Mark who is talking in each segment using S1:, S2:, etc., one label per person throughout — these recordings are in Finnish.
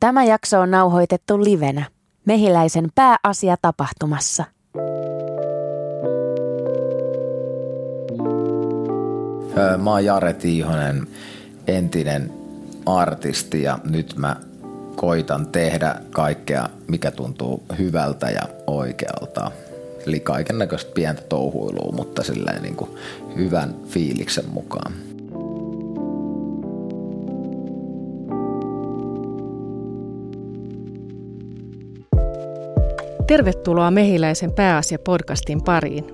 S1: Tämä jakso on nauhoitettu livenä Mehiläisen pääasia-tapahtumassa.
S2: Mä oon Jare Tiihonen, entinen artisti ja nyt mä koitan tehdä kaikkea, mikä tuntuu hyvältä ja oikealta. Eli kaiken näköistä pientä touhuilua, mutta silleen niin kuin hyvän fiiliksen mukaan.
S3: Tervetuloa Mehiläisen pääasia-podcastin pariin.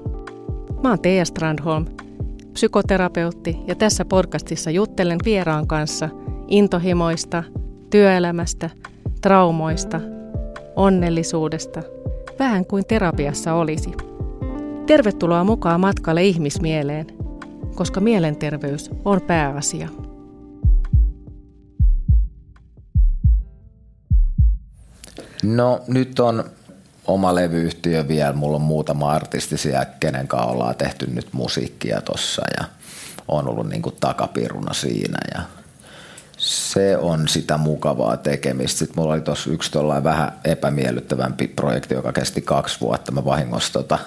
S3: Mä oon Teija Strandholm, psykoterapeutti ja tässä podcastissa juttelen vieraan kanssa intohimoista, työelämästä, traumoista, onnellisuudesta, vähän kuin terapiassa olisi. Tervetuloa mukaan matkalle ihmismieleen, koska mielenterveys on pääasia.
S2: No nyt on oma levyyhtiö vielä. Mulla on muutama artisti siellä, kenen kanssa ollaan tehty nyt musiikkia tossa ja on ollut niinku takapiruna siinä ja se on sitä mukavaa tekemistä. Sitten mulla oli tuossa yksi vähän epämiellyttävämpi projekti, joka kesti kaksi vuotta. Mä vahingossa tota,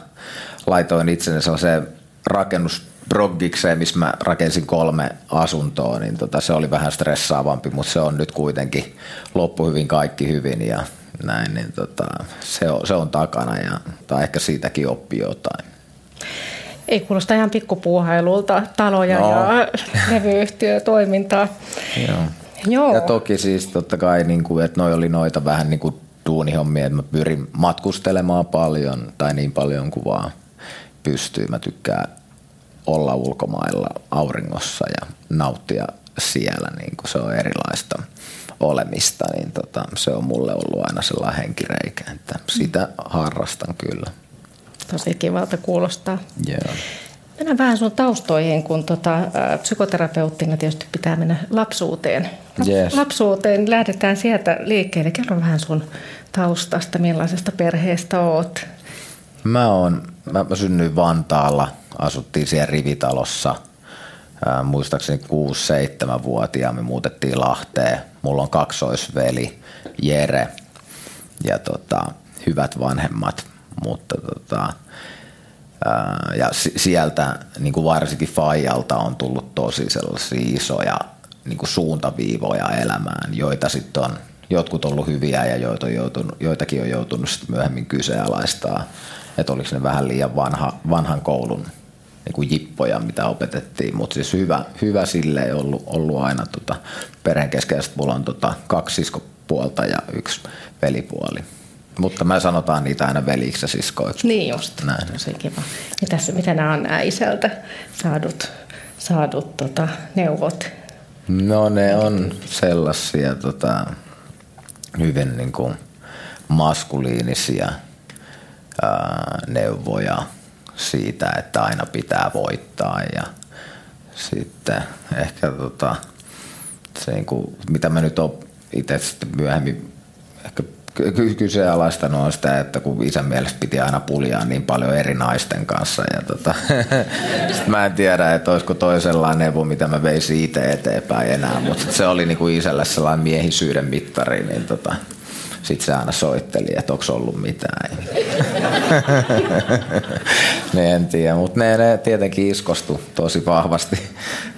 S2: laitoin itseni sellaiseen rakennusproggikseen, missä mä rakensin kolme asuntoa, niin tota, se oli vähän stressaavampi, mutta se on nyt kuitenkin loppu hyvin, kaikki hyvin ja näin, niin tota, se, on, se on takana ja tai ehkä siitäkin oppii jotain.
S3: Ei kuulosta ihan pikkupuuhailulta, taloja no. ja levyyhtiötoimintaa.
S2: Joo. Joo. Ja toki siis totta kai, niin kuin, että noi oli noita vähän niin kuin duunihommia, että mä pyrin matkustelemaan paljon tai niin paljon kuin vaan pystyy. Mä tykkään olla ulkomailla auringossa ja nauttia siellä, niin kuin se on erilaista olemista, niin tota, se on mulle ollut aina sellainen henkireikä, että sitä harrastan kyllä.
S3: Tosi kivalta kuulostaa.
S2: Joo.
S3: Mennään vähän sun taustoihin, kun tota, psykoterapeuttina tietysti pitää mennä lapsuuteen.
S2: Yes.
S3: Lapsuuteen lähdetään sieltä liikkeelle. Kerro vähän sun taustasta, millaisesta perheestä oot.
S2: Mä, oon, mä, mä synnyin Vantaalla, asuttiin siellä rivitalossa. Ää, muistaakseni 6-7-vuotiaan me muutettiin Lahteen. Mulla on kaksoisveli Jere ja tota, hyvät vanhemmat, mutta tota, ja sieltä niin kuin varsinkin Fajalta on tullut tosi sellaisia isoja niin kuin suuntaviivoja elämään, joita sitten on jotkut ollut hyviä ja joita on joutunut, joitakin on joutunut sitten myöhemmin kyseenalaistaa, että oliko ne vähän liian vanha, vanhan koulun niin jippoja, mitä opetettiin, mutta siis hyvä, hyvä sille ei ollut, ollut aina tota, perheen kesken. Mulla on tota, kaksi siskopuolta ja yksi velipuoli. Mutta me sanotaan niitä aina veliksi ja siskoiksi.
S3: Niin just, Näin. tosi kiva. Mitäs, mitä nämä on nämä isältä saadut, saadut tota, neuvot?
S2: No ne on sellaisia tota, hyvin niin kuin maskuliinisia ää, neuvoja siitä, että aina pitää voittaa ja sitten ehkä tota, se, niin kuin, mitä mä nyt oon itse sitten myöhemmin ehkä kyseenalaista on sitä, että kun isän mielestä piti aina puljaa niin paljon eri naisten kanssa. Ja tota, mä en tiedä, että olisiko toisellaan neuvo, mitä mä veisin itse eteenpäin enää, mutta se oli niinku isälle sellainen miehisyyden mittari, niin tota, sitten se aina soitteli, että onko ollut mitään. ne en tiedä, mutta ne, ne tietenkin iskostu tosi vahvasti,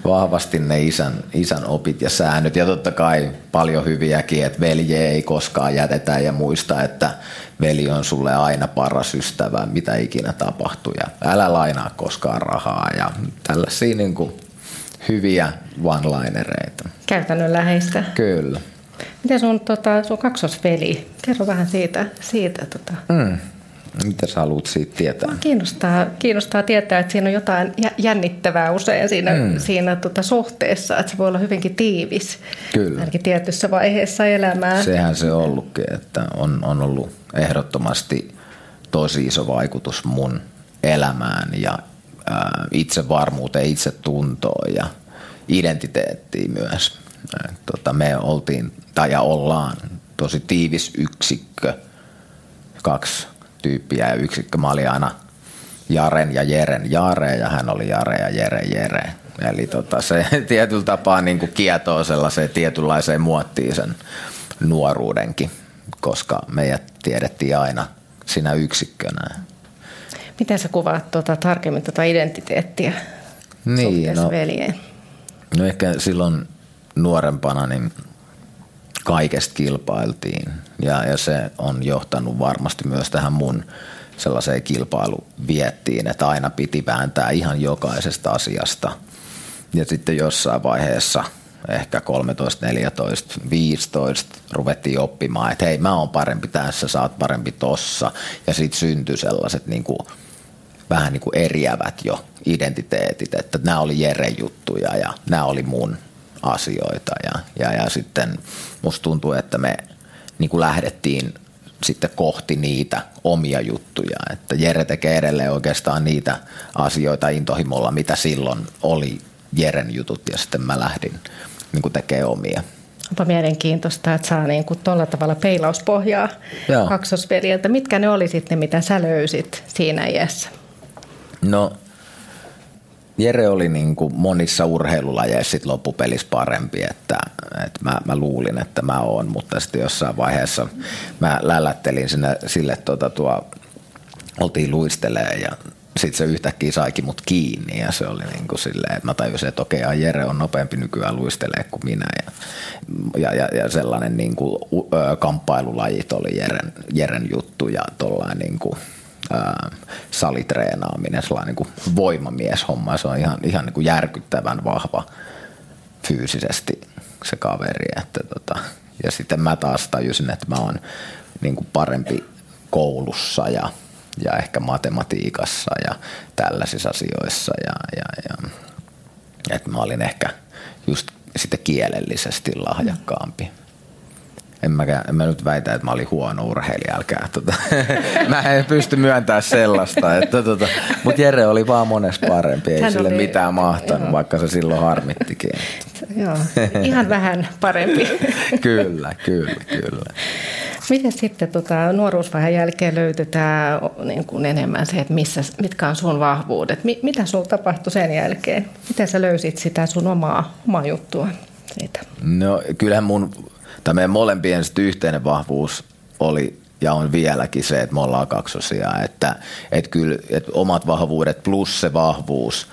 S2: vahvasti ne isän, isän opit ja säännöt. Ja totta kai paljon hyviäkin, että velje ei koskaan jätetä ja muista, että veli on sulle aina paras ystävä, mitä ikinä tapahtuu. Ja älä lainaa koskaan rahaa ja tällaisia niin kuin hyviä one-linereita.
S3: Käytännönläheistä.
S2: Kyllä.
S3: Miten sun, tota, sun kaksosveli? Kerro vähän siitä. siitä tota.
S2: mm. Mitä sä haluat siitä tietää? Mua
S3: kiinnostaa, kiinnostaa tietää, että siinä on jotain jännittävää usein siinä, mm. siinä tota suhteessa, että se voi olla hyvinkin tiivis.
S2: Kyllä.
S3: Ainakin tietyssä vaiheessa elämää.
S2: Sehän se on ollutkin, että on, on ollut ehdottomasti tosi iso vaikutus mun elämään ja ää, itsevarmuuteen, itsetuntoon ja identiteettiin myös. Tota, me oltiin tai ja ollaan tosi tiivis yksikkö, kaksi tyyppiä ja yksikkö. Mä olin aina Jaren ja Jeren Jare ja hän oli Jare ja Jere Jere. Eli tota, se tietyllä tapaa niin kuin kietoo sellaiseen tietynlaiseen muottiin sen nuoruudenkin, koska meidät tiedettiin aina sinä yksikkönä.
S3: Miten sä kuvaat tuota, tarkemmin tuota identiteettiä
S2: niin,
S3: suhteessa
S2: no,
S3: veljeen?
S2: No ehkä silloin nuorempana niin kaikesta kilpailtiin ja, ja se on johtanut varmasti myös tähän mun sellaiseen kilpailuviettiin, että aina piti vääntää ihan jokaisesta asiasta. Ja sitten jossain vaiheessa – ehkä 13, 14, 15 ruvettiin oppimaan, että hei mä oon parempi tässä, sä oot parempi tossa. Ja sitten syntyi sellaiset niin kuin, vähän niin kuin eriävät jo identiteetit, että nämä oli Jere juttuja ja nämä oli mun asioita. Ja, ja, ja sitten musta tuntuu, että me niin kuin lähdettiin sitten kohti niitä omia juttuja. Että Jere tekee edelleen oikeastaan niitä asioita intohimolla, mitä silloin oli Jeren jutut ja sitten mä lähdin niin kuin tekee omia.
S3: Onpa mielenkiintoista, että saa niin kuin tuolla tavalla peilauspohjaa Joo. kaksosveljeltä. Mitkä ne oli sitten, mitä sä löysit siinä iässä?
S2: No Jere oli niin kuin monissa urheilulajeissa sit loppupelissä parempi, että, että mä, mä, luulin, että mä oon, mutta sitten jossain vaiheessa mä lällättelin sinne, sille tuota, tuo, oltiin luistelee ja sitten se yhtäkkiä saikin mut kiinni ja se oli niin kuin silleen, että mä tajusin, että okei, okay, Jere on nopeampi nykyään luistelee kuin minä ja, ja, ja, ja sellainen niin kuin, ö, kamppailulajit oli Jeren, Jeren juttu ja tuollainen niin kuin, salitreenaaminen, sellainen niin kuin voimamieshomma, se on ihan, ihan niin kuin järkyttävän vahva fyysisesti se kaveri, että tota, ja sitten mä taas tajusin, että mä oon niin kuin parempi koulussa ja ja ehkä matematiikassa ja tällaisissa asioissa. Ja, ja, ja, että mä olin ehkä just sitten kielellisesti lahjakkaampi. En mä, en mä nyt väitä, että mä olin huono urheilija, älkää. Tota, mä en pysty myöntämään sellaista. Että, tota, mutta Jere oli vaan monessa parempi, ei Hän sille oli, mitään mahtanut, joo. vaikka se silloin harmittikin.
S3: Joo, ihan vähän parempi.
S2: kyllä, kyllä, kyllä.
S3: Miten sitten tota, nuoruusvaiheen jälkeen löytetään niin kuin enemmän se, että missä, mitkä on sun vahvuudet? Mi, mitä sulla tapahtui sen jälkeen? Miten sä löysit sitä sun omaa, omaa juttua siitä?
S2: No kyllähän mun, tai meidän molempien yhteinen vahvuus oli ja on vieläkin se, että me ollaan kaksosia, että, että kyllä että omat vahvuudet plus se vahvuus,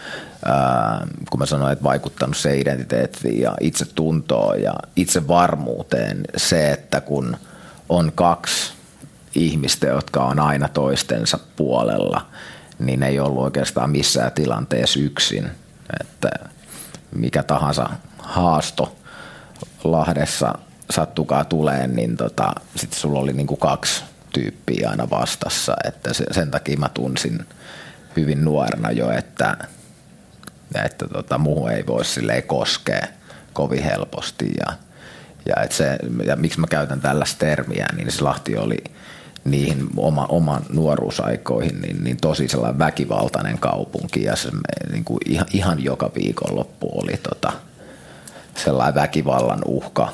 S2: ää, kun mä sanoin, että vaikuttanut se identiteettiin ja itse tuntoon ja itse varmuuteen, se, että kun – on kaksi ihmistä, jotka on aina toistensa puolella, niin ei ollut oikeastaan missään tilanteessa yksin. Että mikä tahansa haasto Lahdessa sattukaa tulee, niin tota, sitten sulla oli niinku kaksi tyyppiä aina vastassa. Että sen takia mä tunsin hyvin nuorena jo, että, että tota, muuhun ei voi koskea kovin helposti. Ja, ja, et se, ja miksi mä käytän tällaista termiä, niin se Lahti oli niihin oma, oman nuoruusaikoihin niin, niin tosi sellainen väkivaltainen kaupunki ja se niin kuin ihan, ihan joka viikonloppu oli tota, sellainen väkivallan uhka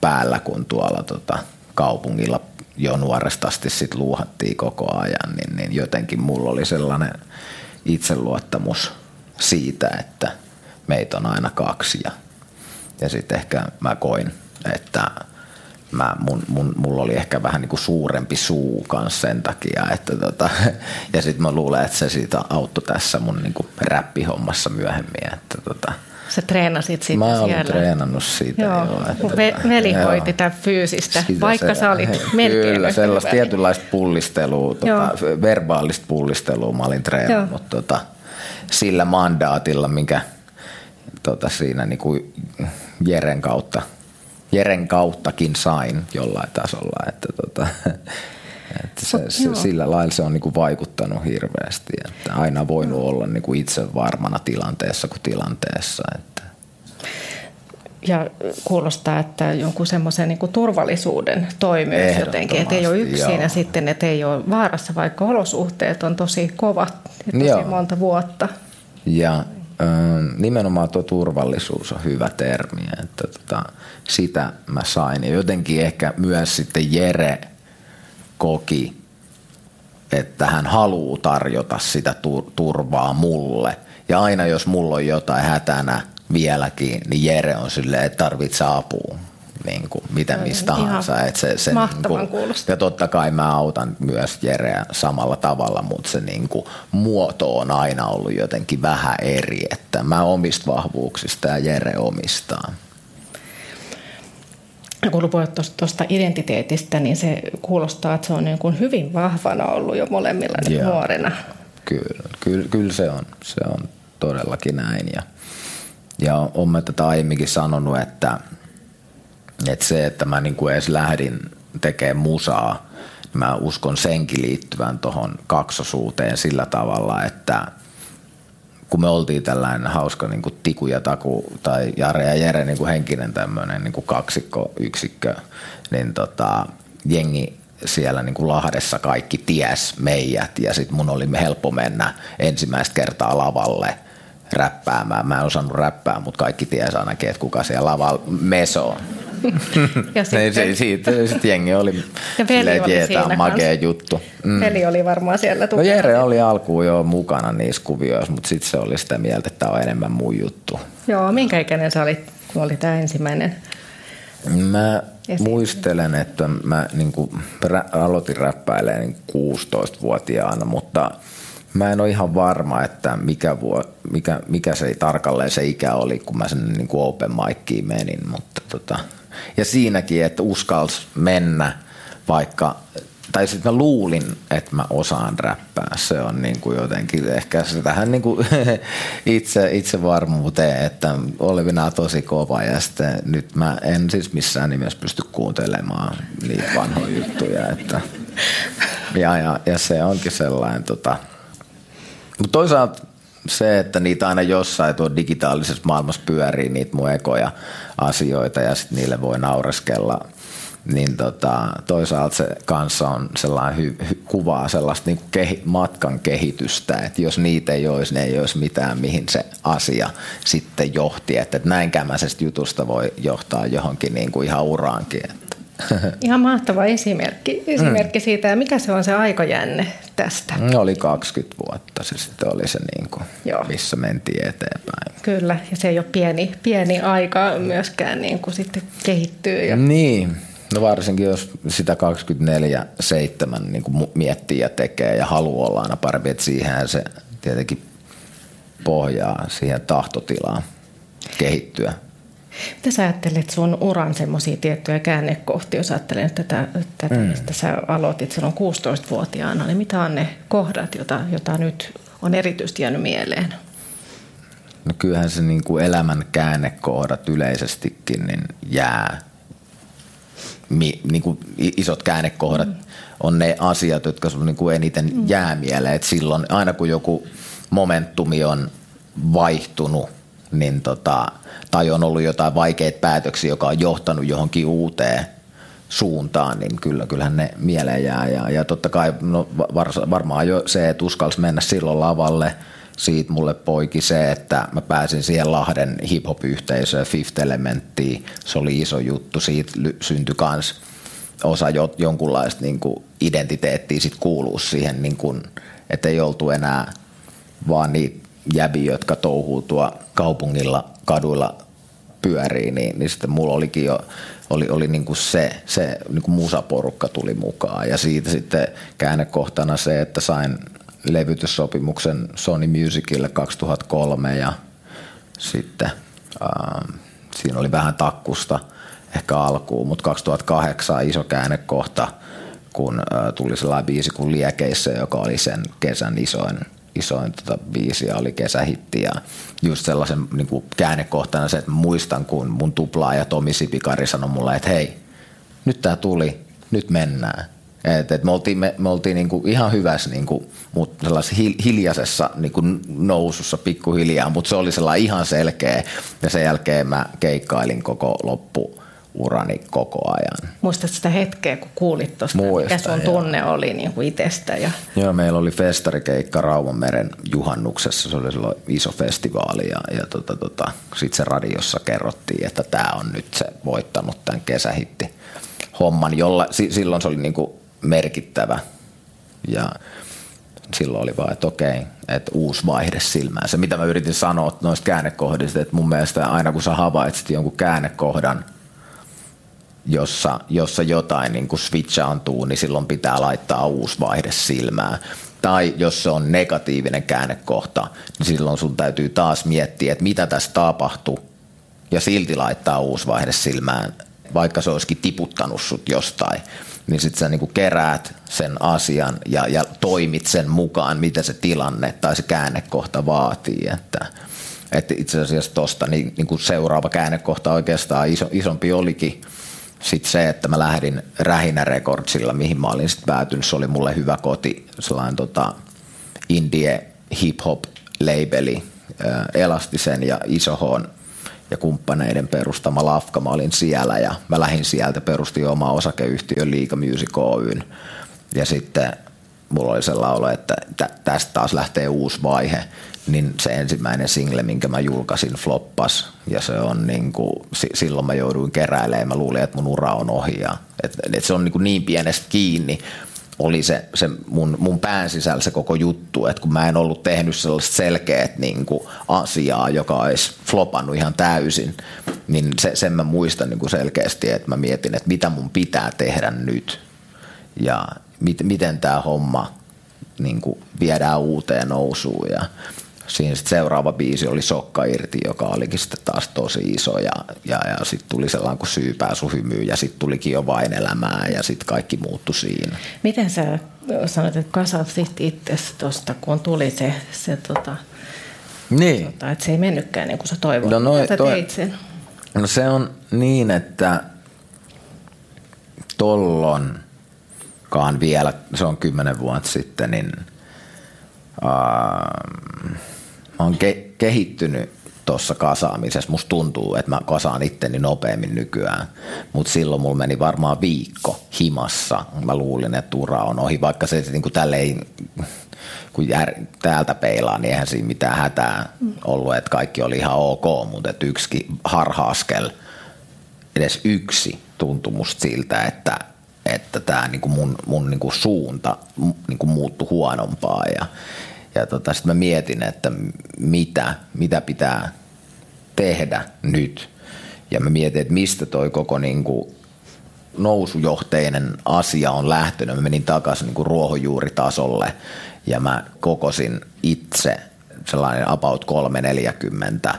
S2: päällä, kun tuolla tota, kaupungilla jo nuoresta asti sit luuhattiin koko ajan, niin, niin jotenkin mulla oli sellainen itseluottamus siitä, että meitä on aina kaksi ja ja sitten ehkä mä koin, että mä, mun, mun, mulla oli ehkä vähän niin kuin suurempi suu kanssa sen takia. Että tota, ja sitten mä luulen, että se siitä auttoi tässä mun niin kuin räppihommassa myöhemmin. Että tota,
S3: Sä treenasit sitä
S2: Mä
S3: oon siellä.
S2: treenannut siitä
S3: joo. joo että, Ve- veli joo. hoiti tätä fyysistä, sitä vaikka se, sä olit melkein
S2: Kyllä, sellaista tietynlaista pullistelua, tota, verbaalista pullistelua mä olin treenannut tota, sillä mandaatilla, minkä tota, siinä niin kuin Jeren kautta, Jeren kauttakin sain jollain tasolla, että tota, että se, se, sillä lailla se on niin kuin vaikuttanut hirveästi, että aina on voinut olla niin kuin itse varmana tilanteessa kuin tilanteessa. Että.
S3: Ja kuulostaa, että jonkun semmoisen niin turvallisuuden toimii jotenkin, että ei ole yksin joo. ja sitten, että ei ole vaarassa, vaikka olosuhteet on tosi kovat ja tosi joo. monta vuotta.
S2: Ja nimenomaan tuo turvallisuus on hyvä termi, että tota, sitä mä sain. Ja jotenkin ehkä myös sitten Jere koki, että hän haluaa tarjota sitä turvaa mulle. Ja aina jos mulla on jotain hätänä vieläkin, niin Jere on silleen, että tarvitsee apua. niin kuin, mitä mistä tahansa.
S3: Et se, se, mahtavan niin kuin,
S2: Ja totta kai mä autan myös Jereä samalla tavalla, mutta se niin kuin, muoto on aina ollut jotenkin vähän eri, että mä omista vahvuuksista ja Jere omistaa
S3: kun puhut tuosta identiteetistä, niin se kuulostaa, että se on niin kuin hyvin vahvana ollut jo molemmilla niin nuorena.
S2: Kyllä, kyllä, kyllä se, on, se on todellakin näin. Ja, ja olen tätä aiemminkin sanonut, että, että se, että mä niin kuin edes lähdin tekemään musaa, niin mä uskon senkin liittyvän tuohon kaksosuuteen sillä tavalla, että – kun me oltiin tällainen hauska niin kuin Tiku ja Taku tai Jare ja Jere niin kuin henkinen tämmöinen niin kuin kaksikko yksikkö, niin tota, jengi siellä niin kuin Lahdessa kaikki ties meidät ja sitten mun oli helppo mennä ensimmäistä kertaa lavalle räppäämään. Mä en osannut räppää, mutta kaikki ties ainakin, että kuka siellä lavalla meso ja sitten, se, siitä sitten jengi oli,
S3: ja veli oli siinä
S2: makea juttu.
S3: Mm. Veli oli varmaan siellä
S2: tukana. No Jere oli alkuun jo mukana niissä kuvioissa, mutta sitten se oli sitä mieltä, että tämä on enemmän mun juttu.
S3: Joo, minkä ikäinen sä olit, kun oli tämä ensimmäinen?
S2: Mä Esiin. muistelen, että mä niin kuin, aloitin räppäilemään niin 16-vuotiaana, mutta mä en ole ihan varma, että mikä, vuo, mikä, mikä se tarkalleen se ikä oli, kun mä sen niin kuin open mickiin menin, mutta tota, ja siinäkin, että uskalsi mennä, vaikka tai sitten mä luulin, että mä osaan räppää. Se on niin kuin jotenkin ehkä se tähän niin kuin itse, itse varmuuteen, että olevina tosi kova ja sitten nyt mä en siis missään nimessä pysty kuuntelemaan niitä vanhoja juttuja. Että, ja, ja, ja, se onkin sellainen, tota, mutta toisaalta se, että niitä aina jossain tuo digitaalisessa maailmassa pyörii niitä mun ekoja asioita ja sitten niille voi naureskella, niin tota, toisaalta se kanssa on sellainen hy, hy, kuvaa sellaista niin kehi, matkan kehitystä, että jos niitä ei olisi, niin ei olisi mitään, mihin se asia sitten johti. Että, että näin kämäisestä jutusta voi johtaa johonkin niin kuin ihan uraankin. Että.
S3: Ihan mahtava esimerkki, esimerkki mm. siitä. Ja mikä se on se aikajänne tästä?
S2: No, oli 20 vuotta se sitten oli se, niin kuin, missä mentiin eteenpäin.
S3: Kyllä, ja se ei ole pieni, pieni aika myöskään niin kuin sitten kehittyy. Ja...
S2: Niin, no varsinkin jos sitä 24-7 niin kuin miettii ja tekee ja haluaa olla aina parempi, että siihen se tietenkin pohjaa siihen tahtotilaan kehittyä.
S3: Mitä sä ajattelet sun uran semmoisia tiettyjä käännekohtia, jos ajattelet tätä, tätä mm. mistä sä aloitit silloin 16-vuotiaana, niin mitä on ne kohdat, joita, jota nyt on erityisesti jäänyt mieleen?
S2: No kyllähän se niin kuin elämän käännekohdat yleisestikin niin jää, mi, niin kuin isot käännekohdat mm. on ne asiat, jotka sun niin kuin eniten mm. jää mieleen. Et silloin aina kun joku momentumi on vaihtunut, niin tota, tai on ollut jotain vaikeita päätöksiä, joka on johtanut johonkin uuteen suuntaan, niin kyllä, kyllähän ne mieleen jää. Ja, ja totta kai no, var, varmaan jo se, että uskalsi mennä silloin lavalle, siitä mulle poiki se, että mä pääsin siihen Lahden hip-hop-yhteisöön, Fifth Elementtiin, se oli iso juttu, siitä syntyi kans osa jo, jonkunlaista niin identiteettiä sit kuuluu siihen, niin kuin, että ei oltu enää vaan niitä jäbi, jotka touhuu tuo kaupungilla kaduilla pyörii, niin, niin sitten mulla olikin jo oli, oli niin kuin se, se niin kuin musaporukka tuli mukaan. Ja siitä sitten käännekohtana se, että sain levytyssopimuksen Sony Musicille 2003 ja sitten ähm, siinä oli vähän takkusta ehkä alkuun, mutta 2008 iso käännekohta, kun äh, tuli sellainen biisi kuin Liekeissä, joka oli sen kesän isoin isoin tota, biisi oli kesähitti ja just sellaisen niin kuin käännekohtana se, että muistan kun mun tuplaa ja Tomi Sipikari sanoi mulle, että hei, nyt tää tuli, nyt mennään. Et, et me oltiin, me, me oltiin niinku ihan hyvässä niinku, mut hiljaisessa niinku nousussa pikkuhiljaa, mutta se oli sellainen ihan selkeä ja sen jälkeen mä keikkailin koko loppu urani koko ajan.
S3: Muistatko sitä hetkeä, kun kuulit tuosta, mikä sun tunne joo. oli niin kuin itsestä? Ja...
S2: Joo, meillä oli festarikeikka Raumanmeren juhannuksessa, se oli silloin iso festivaali ja, ja tota, tota, sitten se radiossa kerrottiin, että tämä on nyt se voittanut tämän kesähitti homman, jolla silloin se oli niin kuin merkittävä ja silloin oli vaan, että okei, että uusi vaihde silmään. Se, mitä mä yritin sanoa noista käännekohdista, että mun mielestä aina kun sä havaitsit jonkun käännekohdan – jossa, jossa jotain niin kuin switchaantuu, niin silloin pitää laittaa uusi vaihde silmään. Tai jos se on negatiivinen käännekohta, niin silloin sun täytyy taas miettiä, että mitä tässä tapahtuu, ja silti laittaa uusi vaihde silmään, vaikka se olisikin tiputtanut sut jostain niin sitten sä niinku keräät sen asian ja, ja toimit sen mukaan, mitä se tilanne tai se käännekohta vaatii. Että, että itse asiassa tuosta niin, niin seuraava käännekohta oikeastaan iso, isompi olikin sitten se, että mä lähdin Rähinä Recordsilla, mihin mä olin sitten päätynyt. Se oli mulle hyvä koti, sellainen tota indie hip-hop labeli, Elastisen ja Isohon ja kumppaneiden perustama Lafka. Mä olin siellä ja mä lähdin sieltä, perustin oma osakeyhtiö Liika Music Oyn. Ja sitten mulla oli sellainen olo, että tästä taas lähtee uusi vaihe. Niin se ensimmäinen single, minkä mä julkaisin, floppas. Ja se on niin kuin, silloin mä jouduin keräilemään. Mä luulin, että mun ura on ohi. Ja, että, että se on niin, kuin niin pienestä kiinni oli se, se mun, mun pään sisällä se koko juttu, että kun mä en ollut tehnyt sellaista selkeät niin kuin asiaa, joka olisi flopannut ihan täysin, niin se, sen mä muistan niin kuin selkeästi, että mä mietin, että mitä mun pitää tehdä nyt ja mit, miten tämä homma niin kuin viedään uuteen nousuun ja siinä sitten seuraava biisi oli Sokka irti, joka olikin sitten taas tosi iso ja, ja, ja sitten tuli sellainen kuin Syypää sun hymy ja sitten tulikin jo vain elämää ja sitten kaikki muuttui siinä.
S3: Miten sä sanoit, että kasat sitten itse tuosta, kun tuli se, se tota, niin. tota, että se ei mennytkään niin kuin sä toivoit. No, noi, sä toi, sen?
S2: No se on niin, että tollonkaan vielä, se on kymmenen vuotta sitten, niin uh, mä oon ke- kehittynyt tuossa kasaamisessa. Musta tuntuu, että mä kasaan itteni nopeammin nykyään, mutta silloin mulla meni varmaan viikko himassa. Mä luulin, että ura on ohi, vaikka se niin kuin tälleen, kun jär, täältä peilaa, niin eihän siinä mitään hätää ollut, että kaikki oli ihan ok, mutta että yksikin harhaaskel, edes yksi tuntui musta siltä, että että tämä niin mun, mun niin kuin suunta niin kuin muuttui huonompaa ja ja tota, sitten mä mietin, että mitä, mitä pitää tehdä nyt. Ja mä mietin, että mistä toi koko niin kuin nousujohteinen asia on lähtenyt. Mä menin takaisin niin kuin ruohonjuuritasolle ja mä kokosin itse sellainen about 340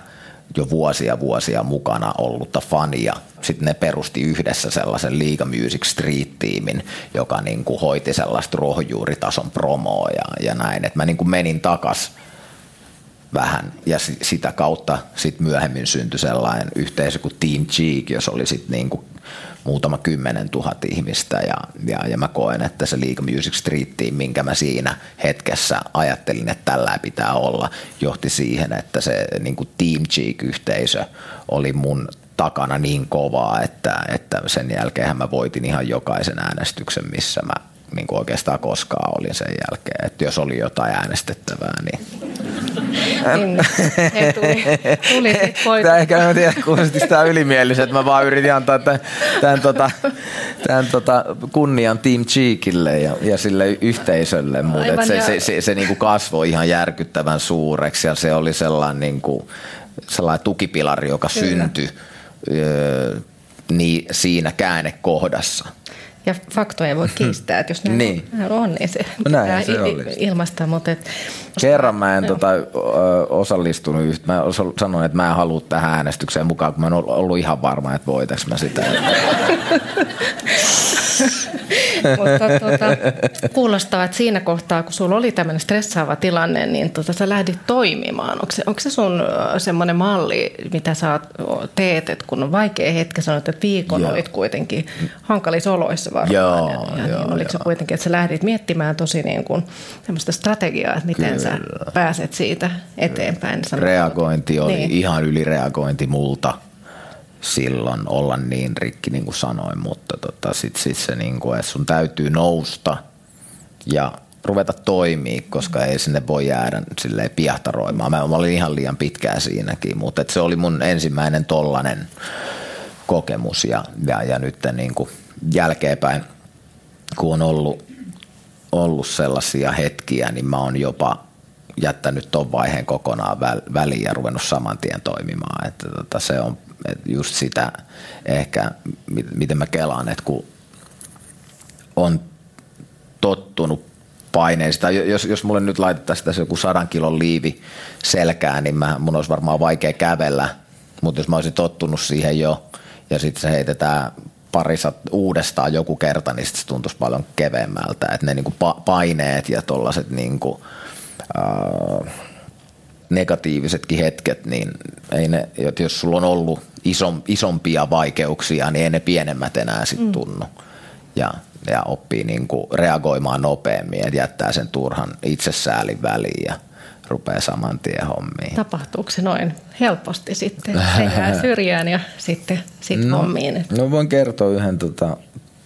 S2: jo vuosia vuosia mukana ollutta fania. Sitten ne perusti yhdessä sellaisen Liiga Music Street-tiimin, joka niin kuin hoiti sellaista ruohonjuuritason promoa ja, ja näin. Et mä niin kuin menin takas vähän ja sitä kautta sit myöhemmin syntyi sellainen yhteisö kuin Team Cheek, jos oli sitten niin kuin muutama kymmenen tuhat ihmistä ja, ja, ja mä koen, että se League Music Street Team, minkä mä siinä hetkessä ajattelin, että tällä pitää olla, johti siihen, että se niin kuin Team Cheek-yhteisö oli mun takana niin kovaa, että, että sen jälkeen mä voitin ihan jokaisen äänestyksen, missä mä niin kuin oikeastaan koskaan olin sen jälkeen. Että jos oli jotain äänestettävää, niin...
S3: niin he tuli, tuli
S2: Tämä ehkä en tiedä, kuulosti sitä ylimielistä, että mä vaan yritin antaa tämän, tämän, tota, tämän tota kunnian Team Cheekille ja, ja sille yhteisölle, mutta se, se, se, se niin kuin kasvoi ihan järkyttävän suureksi ja se oli sellainen, niin kuin, sellainen tukipilari, joka Kyllä. syntyi niin siinä käännekohdassa.
S3: Ja faktoja voi kiistää, että jos näin niin. on, niin se no näin se ilmaista. Mutta et,
S2: Kerran mä en tota, osallistunut yhtä. Mä sanoin, että mä en halua tähän äänestykseen mukaan, kun mä en ollut ihan varma, että voitaks mä sitä.
S3: Mutta tuota, kuulostaa, että siinä kohtaa, kun sulla oli tämmöinen stressaava tilanne, niin tuota, sä lähdit toimimaan. Onko se, onko se sun semmoinen malli, mitä sä teet, että kun on vaikea hetki, sanoit, että viikon joo. olit kuitenkin hankalissa oloissa varmaan. Joo, ja, ja joo, niin, oliko joo. se kuitenkin, että sä lähdit miettimään tosi niin kuin semmoista strategiaa, että miten Kyllä. sä pääset siitä eteenpäin?
S2: Reagointi oli niin. ihan ylireagointi multa silloin olla niin rikki, niin kuin sanoin, mutta tota, sitten sit se, niin kuin, että sun täytyy nousta ja ruveta toimii, koska ei sinne voi jäädä silleen piahtaroimaan. Mä, mä olin ihan liian pitkään siinäkin, mutta se oli mun ensimmäinen tollanen kokemus ja, ja, ja nyt niin kuin jälkeenpäin, kun on ollut, ollut sellaisia hetkiä, niin mä oon jopa jättänyt ton vaiheen kokonaan väliin ja ruvennut saman tien toimimaan. Että tota, se on että just sitä ehkä, miten mä kelaan, että kun on tottunut paineista. Jos, jos mulle nyt laitettaisiin tässä joku sadan kilon liivi selkään, niin mä, mun olisi varmaan vaikea kävellä, mutta jos mä olisin tottunut siihen jo ja sitten se heitetään parisat uudestaan joku kerta, niin se tuntuisi paljon keveämmältä. Että ne niinku paineet ja tuollaiset niinku, äh, negatiivisetkin hetket, niin ei ne, jos sulla on ollut isom, isompia vaikeuksia, niin ei ne pienemmät enää sitten mm. tunnu. Ja, ja oppii niinku reagoimaan nopeammin, että jättää sen turhan itsesäälin väliin ja rupeaa saman tien hommiin.
S3: Tapahtuuko se noin helposti sitten? Se jää syrjään ja sitten sit no, hommiin.
S2: No voin kertoa yhden tota,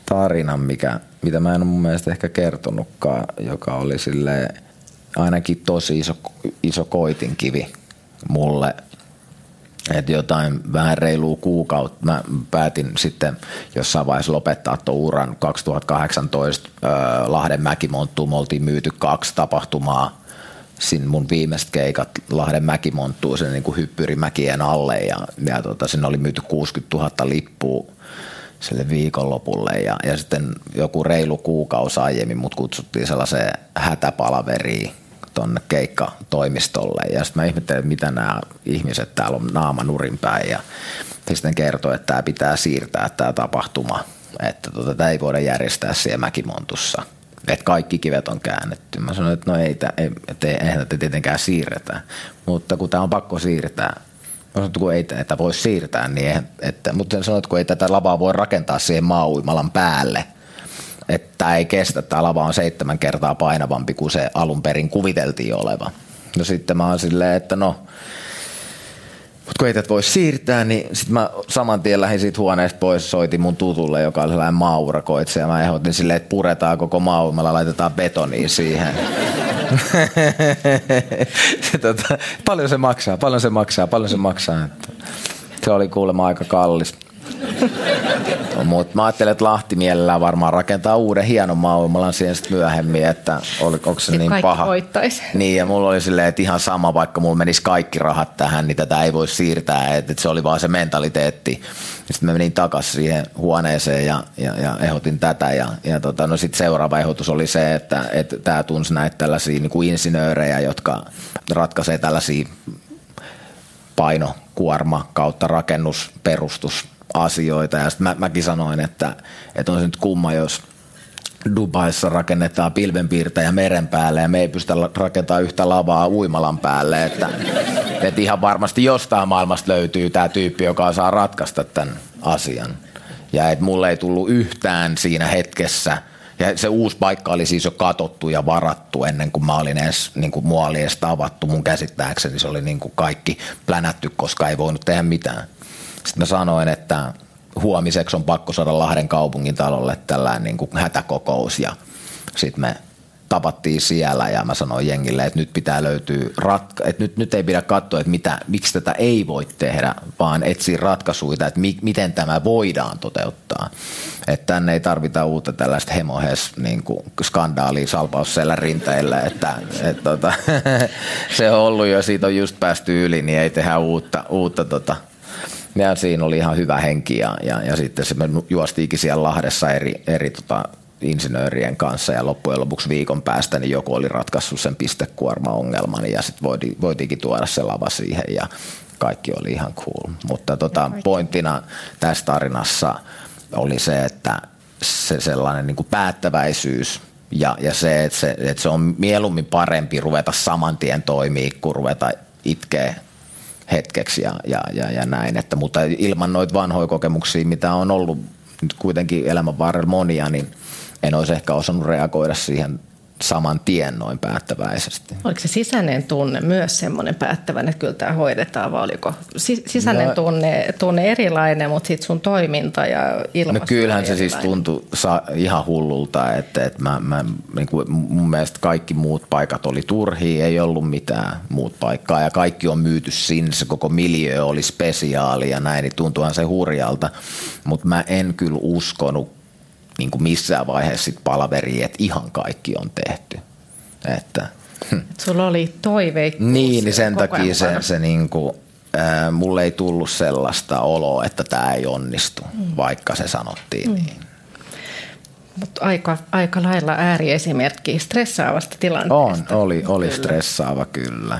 S2: tarinan, mikä, mitä mä en ole mun mielestä ehkä kertonutkaan, joka oli sille ainakin tosi iso, iso koitinkivi mulle. Että jotain vähän reilua kuukautta. Mä päätin sitten jossain vaiheessa lopettaa tuon uran 2018 öö, Lahden Mäkimonttuun. Me oltiin myyty kaksi tapahtumaa sinne mun viimeiset keikat Lahden Mäkimonttuun sen niin hyppyrimäkien alle ja, ja tota, sinne oli myyty 60 000 lippua sille viikonlopulle. Ja, ja sitten joku reilu kuukausi aiemmin mut kutsuttiin sellaiseen hätäpalaveriin tuonne keikkatoimistolle. Ja sitten mä ihmettelin, mitä nämä ihmiset täällä on naama nurin päin. Ja sitten kertoi, että tämä pitää siirtää tämä tapahtuma, että tota, tämä ei voida järjestää siellä Mäkimontussa, että kaikki kivet on käännetty. Mä sanoin, että no ei, ei, eihän tätä tietenkään siirretä, mutta kun tämä on pakko siirtää, Että kun ei tätä voi siirtää, niin eihän, että, mutta sanoin, että kun ei tätä lavaa voi rakentaa siihen maa päälle – että ei kestä, tämä lava on seitsemän kertaa painavampi kuin se alun perin kuviteltiin oleva. No sitten mä oon silleen, että no, mutta kun ei tätä voi siirtää, niin sitten mä saman tien lähdin siitä huoneesta pois, soitin mun tutulle, joka oli sellainen maurakoitse, ja mä ehdotin silleen, että puretaan koko maumalla, laitetaan betoniin siihen. tota, paljon se maksaa, paljon se maksaa, paljon se maksaa. Se oli kuulemma aika kallis. Mutta mä ajattelin, että Lahti mielellään varmaan rakentaa uuden hienon mauimalan siihen sitten myöhemmin, että oli, onko se niin paha.
S3: Voittaisi.
S2: Niin, ja mulla oli silleen, että ihan sama, vaikka mulla menisi kaikki rahat tähän, niin tätä ei voi siirtää, että, että se oli vaan se mentaliteetti. Sitten mä menin takaisin siihen huoneeseen ja, ja, ja ehdotin tätä, ja, ja tota, no sitten seuraava ehdotus oli se, että, että tämä tunsi näitä tällaisia niin kuin insinöörejä, jotka ratkaisee tällaisia paino, kuorma kautta rakennus, perustus asioita. Ja sitten mä, mäkin sanoin, että, että on se nyt kumma, jos Dubaissa rakennetaan pilvenpiirtäjä meren päälle ja me ei pystytä rakentamaan yhtä lavaa uimalan päälle. Että, että ihan varmasti jostain maailmasta löytyy tämä tyyppi, joka osaa ratkaista tämän asian. Ja että mulle ei tullut yhtään siinä hetkessä – ja se uusi paikka oli siis jo katottu ja varattu ennen kuin mä olin edes, niin kuin mua oli edes tavattu mun käsittääkseni. Se oli niin kuin kaikki plänätty, koska ei voinut tehdä mitään. Sitten mä sanoin, että huomiseksi on pakko saada Lahden kaupungin talolle tällainen niin kuin hätäkokous ja sitten me tapattiin siellä ja mä sanoin jengille, että nyt pitää löytyä ratka- että nyt, nyt ei pidä katsoa, että mitä, miksi tätä ei voi tehdä, vaan etsiä ratkaisuja, että mi- miten tämä voidaan toteuttaa. Että tänne ei tarvita uutta tällaista hemohes niin skandaalia salpausselän rinteillä, että et, tota, se on ollut jo, siitä on just päästy yli, niin ei tehdä uutta, uutta tota, ja siinä oli ihan hyvä henki ja, ja, ja sitten se me juostiinkin siellä Lahdessa eri, eri tota, insinöörien kanssa ja loppujen lopuksi viikon päästä niin joku oli ratkaissut sen pistekuorma-ongelman ja sitten voitiinkin tuoda se lava siihen ja kaikki oli ihan cool. Mutta tota, pointtina tässä tarinassa oli se, että se sellainen niin kuin päättäväisyys ja, ja se, että se, että se on mieluummin parempi ruveta saman tien toimii kuin ruveta itkeä hetkeksi ja, ja, ja, ja näin. Että, mutta ilman noita vanhoja kokemuksia, mitä on ollut nyt kuitenkin elämän varrella monia, niin en olisi ehkä osannut reagoida siihen saman tien noin päättäväisesti.
S3: Oliko se sisäinen tunne myös semmoinen päättäväinen, että kyllä tämä hoidetaan, vai oliko sisäinen no, tunne, tunne erilainen, mutta sitten sun toiminta ja ilmasto
S2: No kyllähän se siis tuntui ihan hullulta, että, että mä, mä, niin kuin mun mielestä kaikki muut paikat oli turhia, ei ollut mitään muut paikkaa ja kaikki on myyty sinne, se koko miljö oli spesiaali ja näin, niin tuntuuhan se hurjalta, mutta mä en kyllä uskonut niin kuin missään vaiheessa sit palaveri, että ihan kaikki on tehty. Että,
S3: hm. Sulla oli toiveikkuus.
S2: Niin, niin sen takia se, se niin kuin, ää, mulle ei tullut sellaista oloa, että tämä ei onnistu, mm. vaikka se sanottiin mm. niin.
S3: Mutta aika, aika lailla ääriesimerkki stressaavasta tilanteesta.
S2: On, oli, oli stressaava kyllä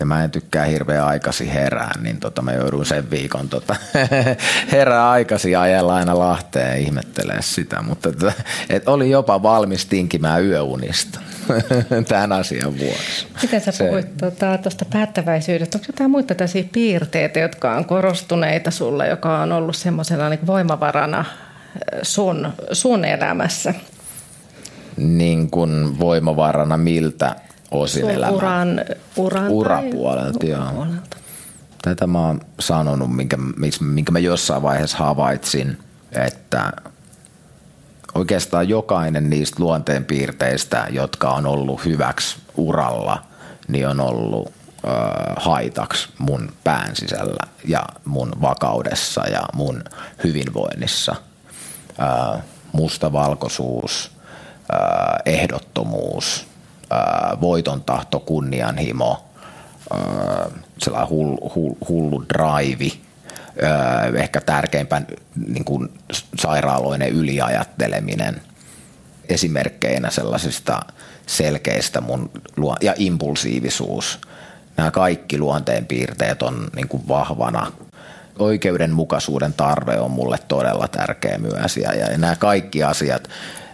S2: ja mä en tykkää hirveän aikasi herää, niin tota, mä joudun sen viikon tota, herää aikasi ajella aina Lahteen ja ihmettelee sitä, mutta tota, et oli jopa valmis tinkimään yöunista tämän asian vuoksi.
S3: Miten sä puhuit tuosta tuota, päättäväisyydestä? Onko jotain muita tällaisia piirteitä, jotka on korostuneita sulla, joka on ollut semmoisena niin voimavarana sun, sun elämässä?
S2: Niin kuin voimavarana miltä osin elämää.
S3: Uran, uran
S2: Urapuolelta, joo. Tätä mä oon sanonut, minkä, minkä mä jossain vaiheessa havaitsin, että oikeastaan jokainen niistä luonteenpiirteistä, jotka on ollut hyväksi uralla, niin on ollut ö, haitaksi mun pään sisällä ja mun vakaudessa ja mun hyvinvoinnissa. Ö, mustavalkoisuus, ö, ehdottomuus – voiton tahto, kunnianhimo, sellainen hullu, hullu, hullu drive, ehkä tärkeimpän niin kuin sairaaloinen yliajatteleminen esimerkkeinä sellaisista selkeistä mun, ja impulsiivisuus. Nämä kaikki luonteenpiirteet on niin kuin vahvana. Oikeudenmukaisuuden tarve on mulle todella tärkeä myös ja, ja nämä kaikki asiat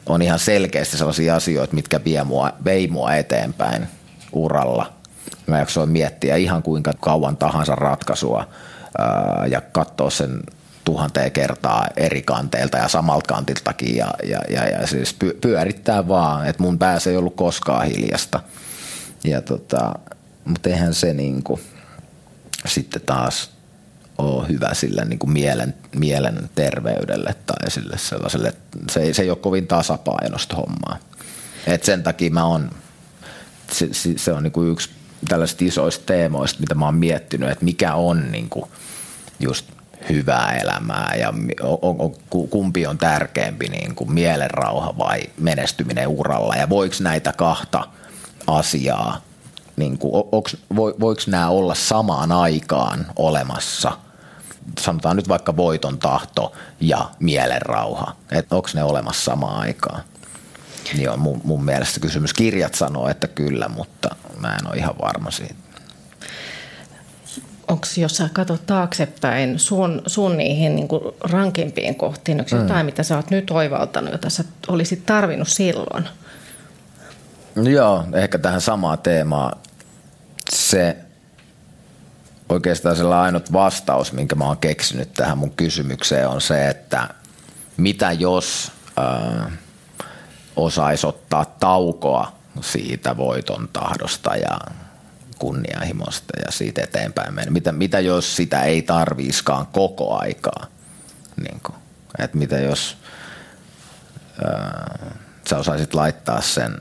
S2: on ihan selkeästi sellaisia asioita, mitkä vie mua, vei mua eteenpäin uralla. Mä jaksoin miettiä ihan kuinka kauan tahansa ratkaisua ja katsoa sen tuhanteen kertaa eri kanteilta ja samalta kantiltakin ja, ja, ja, ja siis pyörittää vaan, että mun päässä ei ollut koskaan hiljasta. Ja tota, mutta eihän se niinku sitten taas ole hyvä sille niin kuin mielen, mielen terveydelle tai sille sellaiselle, se, se ei ole kovin tasapainosta hommaa. Et sen takia mä on, se, se on niin kuin yksi tällaisista isoista teemoista, mitä mä oon miettinyt, että mikä on niin kuin just hyvää elämää ja on, on, kumpi on tärkeämpi, niin kuin mielenrauha vai menestyminen uralla ja voiko näitä kahta asiaa niin kuin, onks, voiko nämä olla samaan aikaan olemassa, sanotaan nyt vaikka voiton tahto ja mielenrauha, että onko ne olemassa samaan aikaan? Niin on mun, mun mielestä kysymys. Kirjat sanoo, että kyllä, mutta mä en ole ihan varma siitä.
S3: Onko, jos sä katsot taaksepäin sun, sun niihin niin rankimpiin kohtiin, onko mm. jotain, mitä sä oot nyt oivaltanut, jota sä olisit tarvinnut silloin?
S2: Joo, ehkä tähän samaan teemaan se oikeastaan sellainen ainut vastaus, minkä mä oon keksinyt tähän mun kysymykseen on se, että mitä jos äh, osaisi ottaa taukoa siitä voiton tahdosta ja kunnianhimosta ja siitä eteenpäin mennä. Mitä, mitä jos sitä ei tarviiskaan koko aikaa? Niin kuin, että mitä jos äh, sä osaisit laittaa sen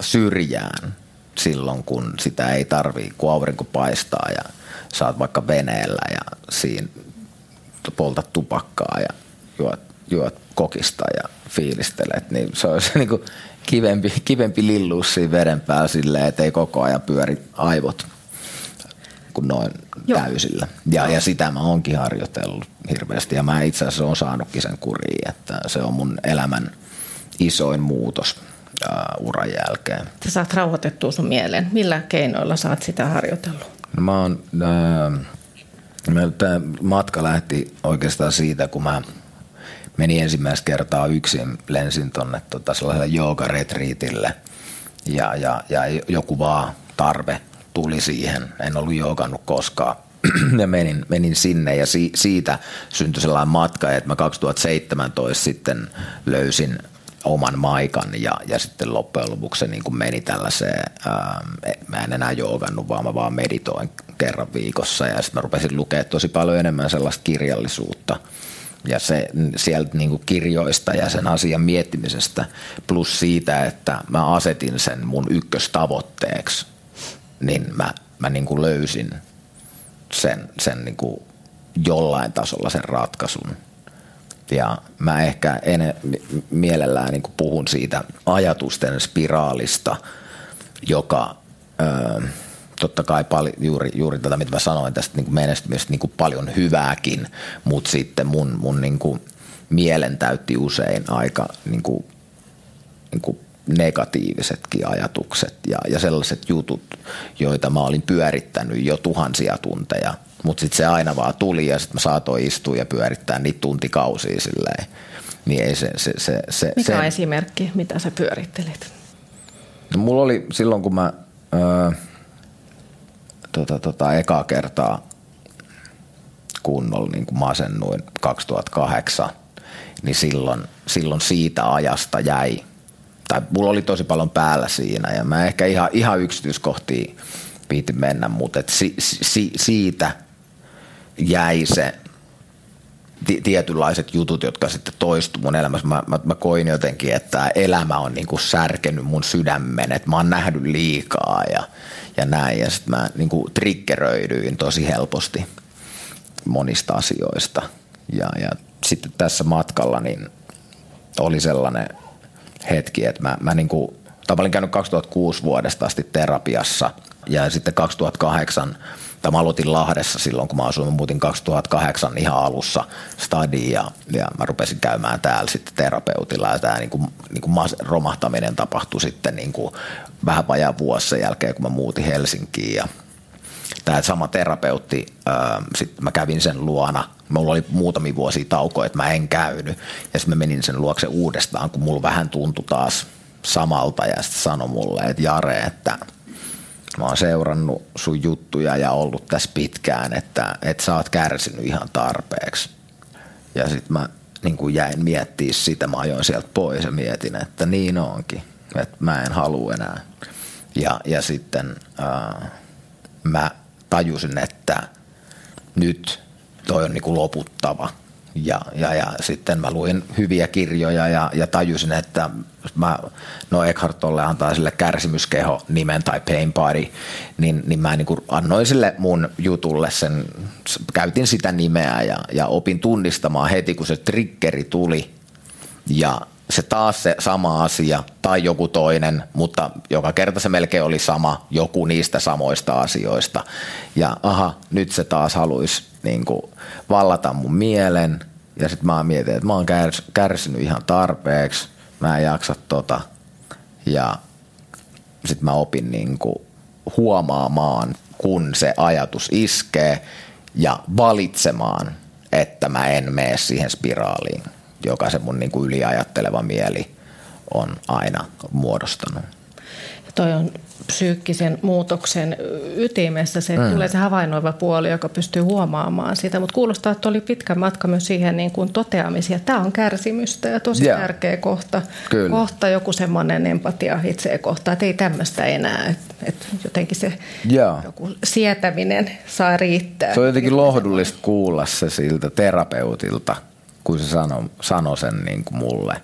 S2: syrjään silloin, kun sitä ei tarvii, kun aurinko paistaa ja saat vaikka veneellä ja siinä poltat tupakkaa ja juot, juot kokista ja fiilistelet, niin se olisi niin kuin kivempi, kivempi lillua siinä veden päällä silleen, että ei koko ajan pyöri aivot kuin noin Joo. täysillä. Ja, ja sitä mä oonkin harjoitellut hirveästi ja mä itse asiassa oon saanutkin sen kuriin, että se on mun elämän isoin muutos uh, uran jälkeen.
S3: Sä saat rauhoitettua sun mielen. Millä keinoilla saat sitä harjoitellut?
S2: No mä oon, äh, tämä matka lähti oikeastaan siitä, kun mä menin ensimmäistä kertaa yksin, lensin tuonne tota, sellaiselle joogaretriitille ja, ja, ja joku vaan tarve tuli siihen. En ollut joogannut koskaan ja menin, menin sinne ja si, siitä syntyi sellainen matka, että mä 2017 sitten löysin oman maikan ja, ja sitten loppujen lopuksi se niin kuin meni tällaiseen, ää, mä en enää joogannut, vaan mä vaan meditoin kerran viikossa ja sitten mä rupesin lukea tosi paljon enemmän sellaista kirjallisuutta ja se sieltä niin kuin kirjoista ja sen asian miettimisestä plus siitä, että mä asetin sen mun ykköstavoitteeksi, niin mä, mä niin kuin löysin sen, sen niin kuin jollain tasolla sen ratkaisun. Ja mä ehkä en mielellään niin puhun siitä ajatusten spiraalista, joka ö, totta kai paljon, juuri, juuri tätä, mitä mä sanoin tästä niin menestymisestä niin paljon hyvääkin, mutta sitten mun, mun niin kuin mielen täytti usein aika niin kuin, niin kuin negatiivisetkin ajatukset ja, ja sellaiset jutut, joita mä olin pyörittänyt jo tuhansia tunteja, mutta sitten se aina vaan tuli ja sitten mä saatoin istua ja pyörittää niitä tuntikausia silleen. Niin ei se, se, se, se,
S3: Mikä
S2: se,
S3: on esimerkki, mitä sä pyörittelit?
S2: No, mulla oli silloin, kun mä öö, tota, tota, ekaa kertaa kunnolla niin kuin masennuin 2008, niin silloin, silloin siitä ajasta jäi, tai mulla oli tosi paljon päällä siinä, ja mä ehkä ihan, ihan yksityiskohtiin piitin mennä, mutta et si, si, siitä jäi se tietynlaiset jutut, jotka sitten toistu mun elämässä. Mä, mä, mä koin jotenkin, että elämä on niinku särkenyt mun sydämen, että mä oon nähnyt liikaa ja, ja näin. Ja sitten mä niinku triggeröidyin tosi helposti monista asioista. Ja, ja sitten tässä matkalla niin oli sellainen hetki, että mä, mä niinku, mä olin käynyt 2006 vuodesta asti terapiassa ja sitten 2008 tai mä aloitin Lahdessa silloin, kun mä asuin, mä muutin 2008 ihan alussa stadiin ja, ja mä rupesin käymään täällä sitten terapeutilla ja tämä niin kuin, niin kuin romahtaminen tapahtui sitten niin kuin vähän vajaa vuosi sen jälkeen, kun mä muutin Helsinkiin ja tämä sama terapeutti, sitten mä kävin sen luona, mulla oli muutamia vuosia taukoja, että mä en käynyt ja sitten mä menin sen luokse uudestaan, kun mulla vähän tuntui taas samalta ja sitten sanoi mulle, että Jare, että – mä oon seurannut sun juttuja ja ollut tässä pitkään, että, että sä oot kärsinyt ihan tarpeeksi. Ja sitten mä niin kuin jäin miettiä sitä, mä ajoin sieltä pois ja mietin, että niin onkin, että mä en halua enää. Ja, ja sitten ää, mä tajusin, että nyt toi on niin kuin loputtava – ja, ja, ja sitten mä luin hyviä kirjoja ja, ja tajusin, että mä, no Eckhart Tolle antaa sille kärsimyskeho nimen tai pain body, niin, niin mä niin annoin sille mun jutulle sen, käytin sitä nimeä ja, ja opin tunnistamaan heti, kun se triggeri tuli. Ja se taas se sama asia tai joku toinen, mutta joka kerta se melkein oli sama, joku niistä samoista asioista. Ja aha, nyt se taas haluaisi niin kuin, vallata mun mielen. Ja sitten mä mietin, että mä oon kärs, kärsinyt ihan tarpeeksi, mä en jaksa tota. Ja sitten mä opin niin kuin, huomaamaan, kun se ajatus iskee ja valitsemaan, että mä en mene siihen spiraaliin joka se mun niin kuin yliajatteleva mieli on aina muodostanut.
S3: Ja toi on psyykkisen muutoksen ytimessä se, että mm. tulee se havainnoiva puoli, joka pystyy huomaamaan sitä, mutta kuulostaa, että oli pitkä matka myös siihen niin kuin toteamiseen. Tämä on kärsimystä ja tosi yeah. tärkeä kohta. Kyllä. Kohta joku semmoinen empatia itseä kohtaan, että ei tämmöistä enää, että, että jotenkin se yeah. joku sietäminen saa riittää.
S2: Se on jotenkin lohdullista kuulla se siltä terapeutilta – kun se sanoi sano sen niin kuin mulle,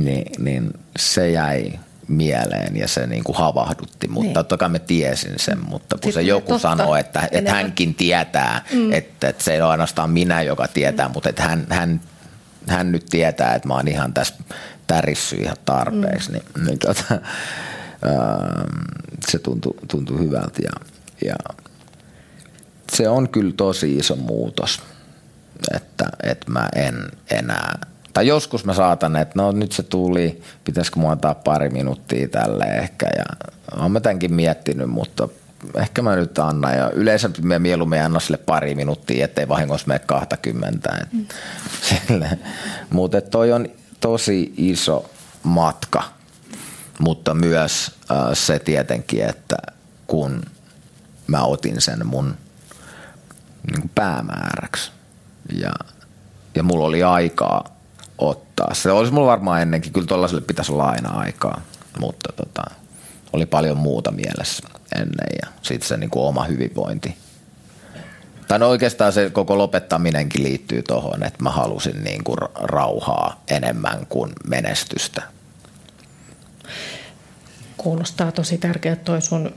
S2: niin, niin se jäi mieleen ja se niin kuin havahdutti, mutta niin. totta kai mä tiesin sen, mutta kun Sitten se joku sanoo, että, että hänkin tietää, mm. että, että se ei ole ainoastaan minä, joka tietää, mm. mutta että hän, hän, hän nyt tietää, että mä oon ihan tässä tärissy ihan tarpeeksi, mm. niin, niin tota, äh, se tuntui, tuntui hyvältä ja, ja se on kyllä tosi iso muutos että, että mä en enää, tai joskus mä saatan, että no nyt se tuli, pitäisikö mua antaa pari minuuttia tälle ehkä. Ja olen mä tämänkin miettinyt, mutta ehkä mä nyt annan. Ja yleensä mä mieluummin annan sille pari minuuttia, ettei vahingossa mene 20. Mm. Mutta toi on tosi iso matka, mutta myös äh, se tietenkin, että kun mä otin sen mun niin päämääräksi, ja, ja mulla oli aikaa ottaa. Se olisi mulla varmaan ennenkin, kyllä tuollaiselle pitäisi olla aina aikaa, mutta tota, oli paljon muuta mielessä ennen ja sitten se niin kuin oma hyvinvointi. Tai no oikeastaan se koko lopettaminenkin liittyy tuohon, että mä halusin niin kuin rauhaa enemmän kuin menestystä.
S3: Kuulostaa tosi tärkeältä toi sun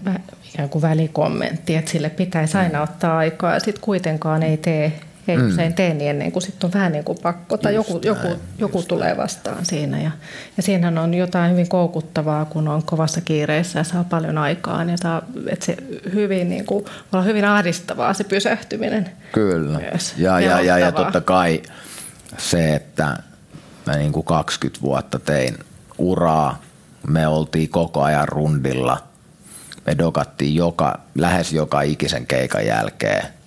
S3: ikään kuin välikommentti, että sille pitäisi aina ottaa aikaa ja sitten kuitenkaan ei tee ei mm. usein tee niin ennen kuin sitten on vähän niin kuin pakko tai just joku, näin, joku, joku tulee vastaan siinä. Ja, ja siinähän on jotain hyvin koukuttavaa, kun on kovassa kiireessä ja saa paljon aikaa. Ja saa, että se hyvin, niin kuin, olla hyvin ahdistavaa se pysähtyminen.
S2: Kyllä. Myös. Ja, ja, ja, ja totta kai se, että mä niin kuin 20 vuotta tein uraa, me oltiin koko ajan rundilla. Me dokattiin joka, lähes joka ikisen keikan jälkeen –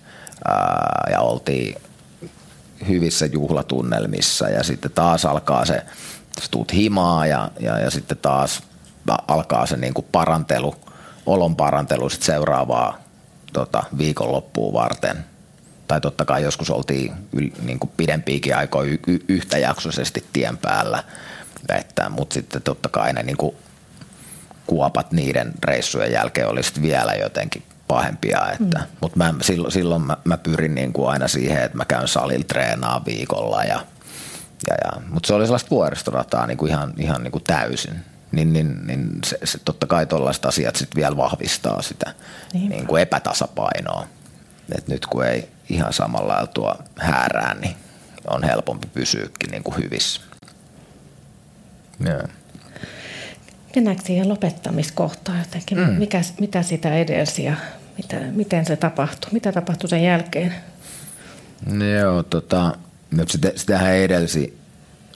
S2: ja oltiin hyvissä juhlatunnelmissa ja sitten taas alkaa se, sä tuut himaa ja, ja, ja sitten taas alkaa se niin kuin parantelu, olon parantelu sitten seuraavaa tota, viikonloppuun varten. Tai totta kai joskus oltiin niin kuin pidempiäkin aikoja y- y- yhtäjaksoisesti tien päällä, että, mutta sitten totta kai ne niin kuin kuopat niiden reissujen jälkeen oli vielä jotenkin pahempia. Että, mm. Mutta mä, silloin, silloin mä, mä pyrin niin kuin aina siihen, että mä käyn salilla treenaa viikolla. Ja, ja, ja, mutta se oli sellaista vuoristorataa niin kuin ihan, ihan niin kuin täysin. Niin, niin, niin se, se, totta kai tuollaiset asiat sit vielä vahvistaa sitä niin kuin epätasapainoa. Et nyt kun ei ihan samalla lailla tuo häärää, niin on helpompi pysyäkin niin kuin hyvissä.
S3: Yeah. Mennäänkö siihen lopettamiskohtaan jotenkin? Mm. Mikä, mitä sitä edelsi ja mitä, miten se tapahtui? Mitä tapahtui sen jälkeen?
S2: No joo, tota, nyt sitä, sitähän edelsi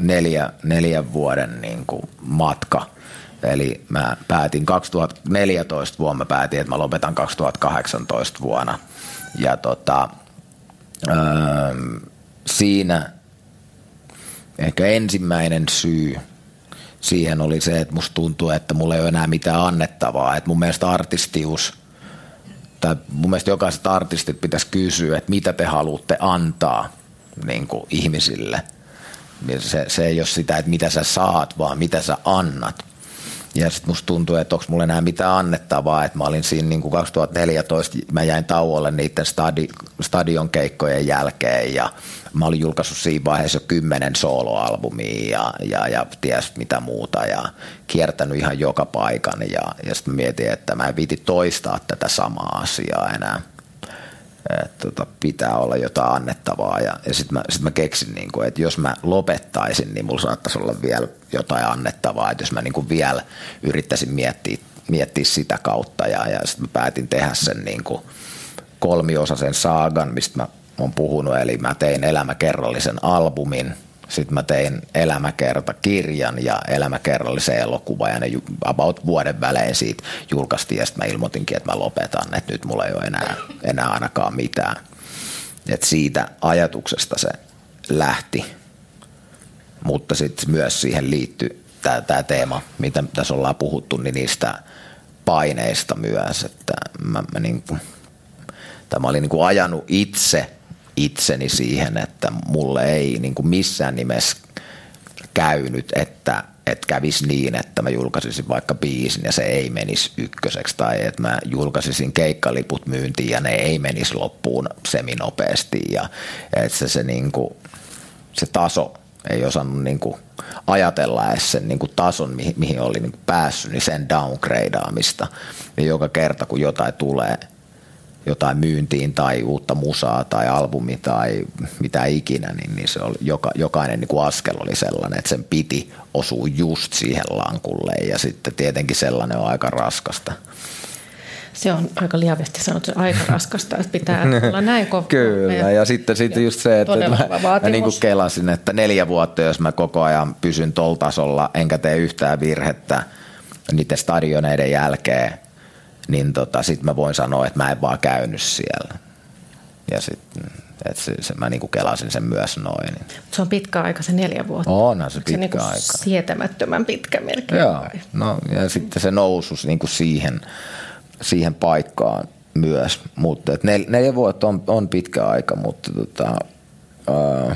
S2: neljä, neljän vuoden niin kuin matka. Eli mä päätin 2014 vuonna, mä päätin, että mä lopetan 2018 vuonna. Ja tota, öö, siinä ehkä ensimmäinen syy – siihen oli se, että musta tuntuu, että mulla ei ole enää mitään annettavaa. Että mun mielestä artistius, tai mun mielestä jokaiset artistit pitäisi kysyä, että mitä te haluatte antaa niin kuin ihmisille. Se, se ei ole sitä, että mitä sä saat, vaan mitä sä annat. Ja sitten musta tuntuu, että onko mulla enää mitään annettavaa, että mä olin siinä niin kuin 2014, mä jäin tauolle niiden stadi, stadion keikkojen jälkeen ja mä olin julkaissut siinä vaiheessa jo kymmenen soloalbumia ja, ja, ja ties mitä muuta ja kiertänyt ihan joka paikan ja, ja sitten mietin, että mä en viiti toistaa tätä samaa asiaa enää että tota, pitää olla jotain annettavaa. Ja, ja sitten mä, sit mä keksin, niin kuin, että jos mä lopettaisin, niin mulla saattaisi olla vielä jotain annettavaa. Että jos mä niin kuin vielä yrittäisin miettiä, miettiä sitä kautta. Ja, ja sitten mä päätin tehdä sen niin kuin kolmiosaisen saagan, mistä mä oon puhunut. Eli mä tein elämäkerrallisen albumin – sitten mä tein elämäkertakirjan ja elämäkerrallisen elokuva ja ne about vuoden välein siitä julkaistiin ja sitten mä ilmoitinkin, että mä lopetan, että nyt mulla ei ole enää, enää ainakaan mitään. Et siitä ajatuksesta se lähti, mutta sitten myös siihen liittyy tämä teema, mitä tässä ollaan puhuttu, niin niistä paineista myös, että mä, mä niin, tämä oli niin kuin ajanut itse – itseni siihen, että mulle ei niin kuin missään nimessä käynyt, että, että kävisi niin, että mä julkaisisin vaikka biisin ja se ei menisi ykköseksi tai että mä julkaisisin keikkaliput myyntiin ja ne ei menisi loppuun seminopeasti ja että se, se, niin kuin, se taso ei osannut niin kuin ajatella edes sen niin kuin tason, mihin, mihin oli niin kuin päässyt, niin sen downgradeaamista. Ja joka kerta, kun jotain tulee – jotain myyntiin tai uutta musaa tai albumi tai mitä ikinä, niin, niin se oli, joka, jokainen niin kuin askel oli sellainen, että sen piti osua just siihen lankulle ja sitten tietenkin sellainen on aika raskasta.
S3: Se on aika liavesti sanottu, aika raskasta, että pitää olla näin kova.
S2: Kyllä, ja, sitten, sitten just se, että, mä, mä niin kuin kelasin, että neljä vuotta, jos mä koko ajan pysyn tol tasolla, enkä tee yhtään virhettä niiden stadioneiden jälkeen, niin tota, sitten mä voin sanoa, että mä en vaan käynyt siellä. Ja sitten että se, se, mä niinku kelasin sen myös noin.
S3: Se on pitkä aika, se neljä vuotta.
S2: Onhan se pitkä se niinku aika.
S3: sietämättömän pitkä melkein.
S2: Joo, no, ja sitten se nousu niinku siihen, siihen paikkaan myös. Mutta et nel, neljä vuotta on, on pitkä aika, mutta tota, uh,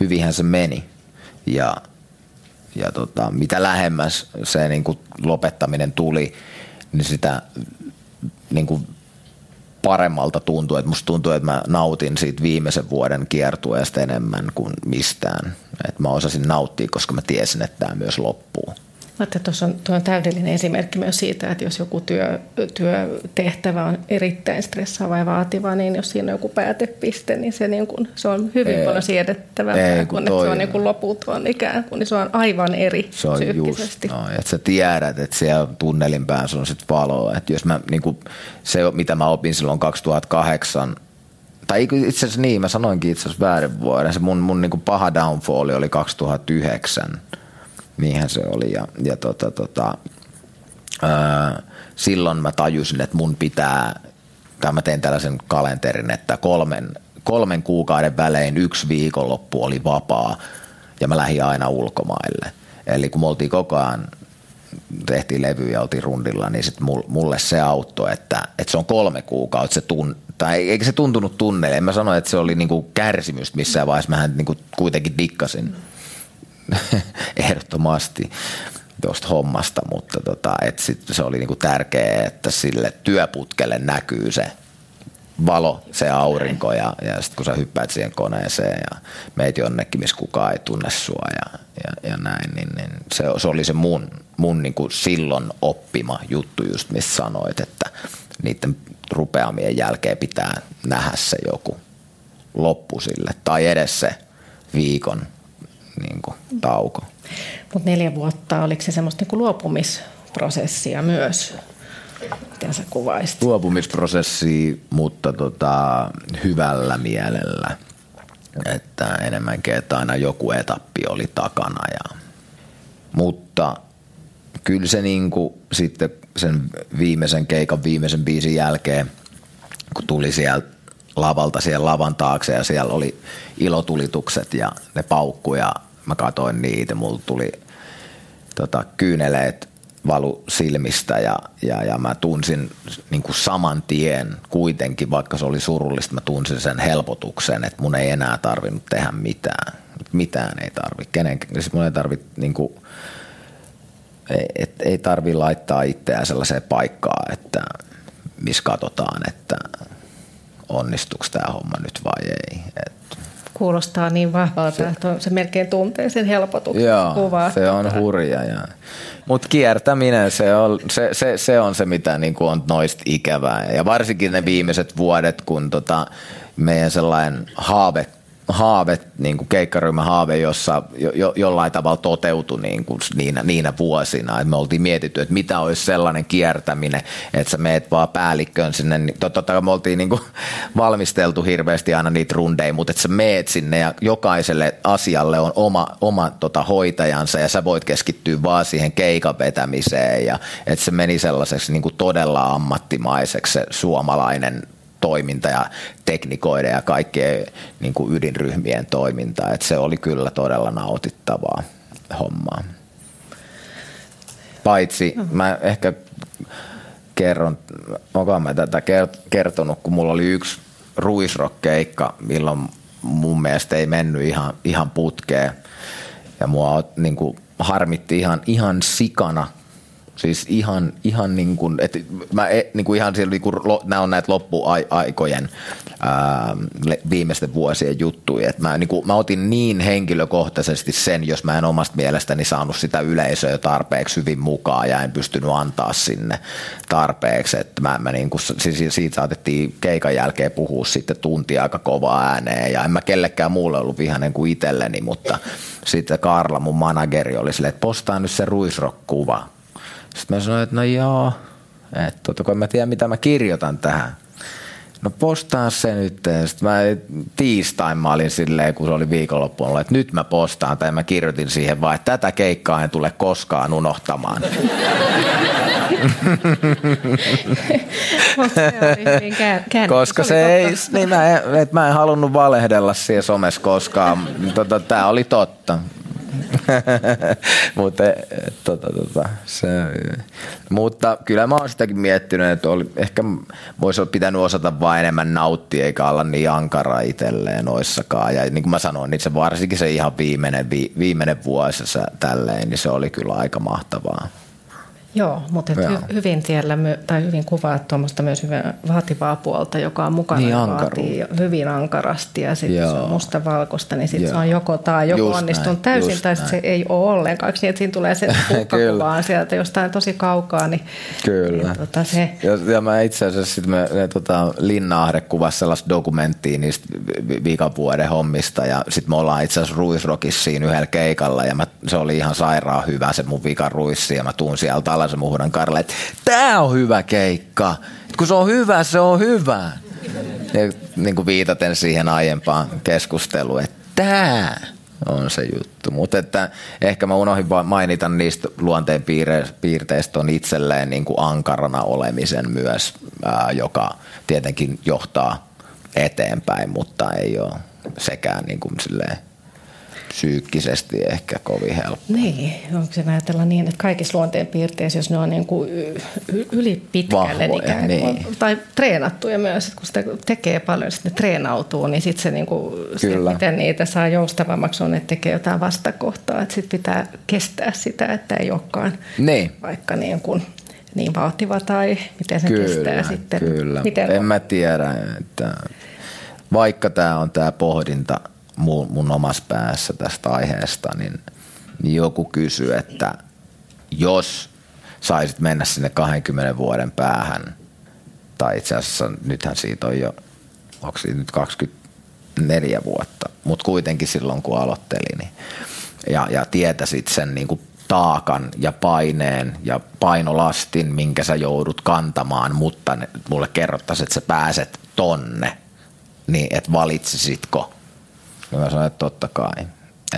S2: hyvinhän se meni. Ja, ja tota, mitä lähemmäs se niinku lopettaminen tuli, niin sitä niin kuin paremmalta tuntuu. Että musta tuntuu, että mä nautin siitä viimeisen vuoden kiertueesta enemmän kuin mistään. Että mä osasin nauttia, koska mä tiesin, että tämä myös loppuu.
S3: Että tuossa on, tuo on täydellinen esimerkki myös siitä, että jos joku työ, työtehtävä on erittäin stressaava ja vaativa, niin jos siinä on joku päätepiste, niin se, niin kun, se on hyvin ei, paljon siedettävämpää kuin että se on niin kuin loputon ikään kuin, niin se on aivan eri
S2: Se on just no, että sä tiedät, että siellä tunnelin päässä on sitten valoa. Että jos mä, niin kuin, se, mitä mä opin silloin 2008, tai itse asiassa niin, mä sanoinkin itse asiassa väärin vuoden. Se mun, mun niin paha downfall oli 2009 niinhän se oli. Ja, ja tota, tota, ää, silloin mä tajusin, että mun pitää, tai mä tein tällaisen kalenterin, että kolmen, kolmen kuukauden välein yksi viikonloppu oli vapaa ja mä lähdin aina ulkomaille. Eli kun me oltiin koko ajan tehtiin levy ja oltiin rundilla, niin sit mulle se auttoi, että, että se on kolme kuukautta se tun, tai eikä se tuntunut tunnelle. En mä sano, että se oli niinku kärsimystä missään vaiheessa, mähän niinku kuitenkin dikkasin. Mm ehdottomasti tuosta hommasta, mutta tota, et sit se oli niinku tärkeää, että sille työputkelle näkyy se valo, se aurinko ja, ja sitten kun sä hyppäät siihen koneeseen ja meet jonnekin, missä kukaan ei tunne sua ja, ja, ja näin, niin, niin se, se, oli se mun, mun niinku silloin oppima juttu just, missä sanoit, että niiden rupeamien jälkeen pitää nähdä se joku loppu sille tai edes se viikon niin kuin, tauko.
S3: Mutta neljä vuotta, oliko se semmoista niin luopumisprosessia myös? Miten sä kuvaisit?
S2: Luopumisprosessi, mutta tota, hyvällä mielellä. Että enemmänkin, että aina joku etappi oli takana. Ja, mutta kyllä se niin kuin, sitten sen viimeisen keikan viimeisen biisin jälkeen, kun tuli sieltä lavalta siihen lavan taakse ja siellä oli ilotulitukset ja ne paukku ja mä katoin niitä, mulla tuli tota, kyyneleet valu silmistä ja, ja, ja mä tunsin niin kuin saman tien kuitenkin, vaikka se oli surullista, mä tunsin sen helpotuksen, että mun ei enää tarvinnut tehdä mitään. Mitään ei tarvi. Kenen, siis mun ei tarvi niin kuin, et, ei tarvi laittaa itseään sellaiseen paikkaan, että missä katsotaan, että onnistuuko tämä homma nyt vai ei. Et
S3: kuulostaa niin vahvalta, se, että se melkein tuntee sen helpotuksen
S2: joo, kuvaa. se on hurja. Ja. Mutta kiertäminen, se on se, se, se on se, mitä niinku on noista ikävää. Ja varsinkin ne viimeiset vuodet, kun tota, meidän sellainen haave haave, niin kuin keikkaryhmän haave, jossa jo, jo, jollain tavalla toteutui niin kuin niinä, niinä vuosina. Et me oltiin mietitty, että mitä olisi sellainen kiertäminen, että sä meet vaan päällikköön sinne. Niin totta kai me oltiin niin kuin valmisteltu hirveästi aina niitä rundeja, mutta että sä meet sinne ja jokaiselle asialle on oma, oma tota, hoitajansa ja sä voit keskittyä vaan siihen keikan vetämiseen ja että se meni sellaiseksi niin kuin todella ammattimaiseksi se suomalainen toiminta ja teknikoiden ja kaikkien niin kuin ydinryhmien toiminta. Et se oli kyllä todella nautittavaa hommaa. Paitsi mä ehkä kerron, onko mä tätä kertonut, kun mulla oli yksi ruisrock-keikka, milloin mun mielestä ei mennyt ihan, ihan putkeen. Ja mua niin kuin, harmitti ihan, ihan sikana Siis ihan, ihan niin kuin, että mä e, niin kuin ihan siellä, niin kuin, nämä on näitä loppuaikojen ää, viimeisten vuosien juttuja. Että mä, niin kuin, mä otin niin henkilökohtaisesti sen, jos mä en omasta mielestäni saanut sitä yleisöä tarpeeksi hyvin mukaan ja en pystynyt antaa sinne tarpeeksi. Että mä, mä niin kuin, siis siitä saatettiin keikan jälkeen puhua sitten tuntia aika kovaa ääneen ja en mä kellekään muulle ollut vihainen kuin itselleni, mutta sitten Karla, mun manageri, oli silleen, että postaa nyt se ruisrock-kuva sitten mä sanoin, että no joo, että tota, kun mä tiedä mitä mä kirjoitan tähän. No postaa se nyt. Sitten mä tiistain mä olin silleen, kun se oli viikonloppuun, että nyt mä postaan tai mä kirjoitin siihen vaan, että tätä keikkaa en tule koskaan unohtamaan. Koska se ei, niin mä, en, mä en halunnut valehdella siellä somessa koskaan. Tota, Tämä oli totta. mutta, tota, tota, se, mutta kyllä mä oon sitäkin miettinyt, että oli, ehkä voisi olla pitänyt osata vain enemmän nauttia eikä olla niin ankara itselleen noissakaan. Ja niin kuin mä sanoin, niin se varsinkin se ihan viimeinen, vi, viimeinen vuosi tälleen, niin se oli kyllä aika mahtavaa.
S3: Joo, mutta et hy, hyvin tiellä my, tai hyvin kuvaa tuommoista myös hyvin vaativaa puolta, joka on mukana niin, vaatii hyvin ankarasti ja sitten se on mustavalkoista, niin sitten se on joko tai joko just onnistunut näin, täysin tai se ei ole ollenkaan, niin että siinä tulee se kukkakuvaan sieltä jostain tosi kaukaa. Niin,
S2: Kyllä. Niin, tota se. Ja, ja mä itse asiassa sitten me, me tota, Linna Ahde kuvasi sellaista dokumenttia niistä viikan vuoden hommista ja sitten me ollaan itse asiassa Ruisrokissa siinä yhdellä keikalla ja mä, se oli ihan sairaan hyvä se mun vikan ruissi ja mä tuun sieltä alas ja muhudan Karle, että tää on hyvä keikka. Kun se on hyvä, se on hyvä. Ja niin kuin viitaten siihen aiempaan keskusteluun, että tää on se juttu. Mutta että ehkä mä unohdin mainita niistä luonteen piirteistä on itselleen niin kuin ankarana olemisen myös, ää, joka tietenkin johtaa eteenpäin, mutta ei ole sekään niin kuin silleen psyykkisesti ehkä kovin helppo.
S3: Niin, onko se ajatella niin, että kaikissa luonteenpiirteissä, jos ne on niin kuin yli pitkälle Vahvoja, niin. tai treenattuja myös, että kun sitä tekee paljon, sitten ne treenautuu, niin sitten se, niin kuin, se, miten niitä saa joustavammaksi on, että tekee jotain vastakohtaa, että sitten pitää kestää sitä, että ei olekaan niin. vaikka niin kuin niin vaativa tai miten se kyllä, kestää sitten.
S2: Kyllä, miten en mä tiedä, että vaikka tämä on tämä pohdinta – mun, mun omassa päässä tästä aiheesta, niin, niin joku kysyy, että jos saisit mennä sinne 20 vuoden päähän, tai itse asiassa nythän siitä on jo, onko siitä nyt 24 vuotta, mutta kuitenkin silloin kun aloittelin, niin, ja, ja tietäisit sen niin kuin taakan ja paineen ja painolastin, minkä sä joudut kantamaan, mutta ne, mulle kerrottaisiin, että sä pääset tonne, niin et valitsisitko ja mä sanoin, että totta kai.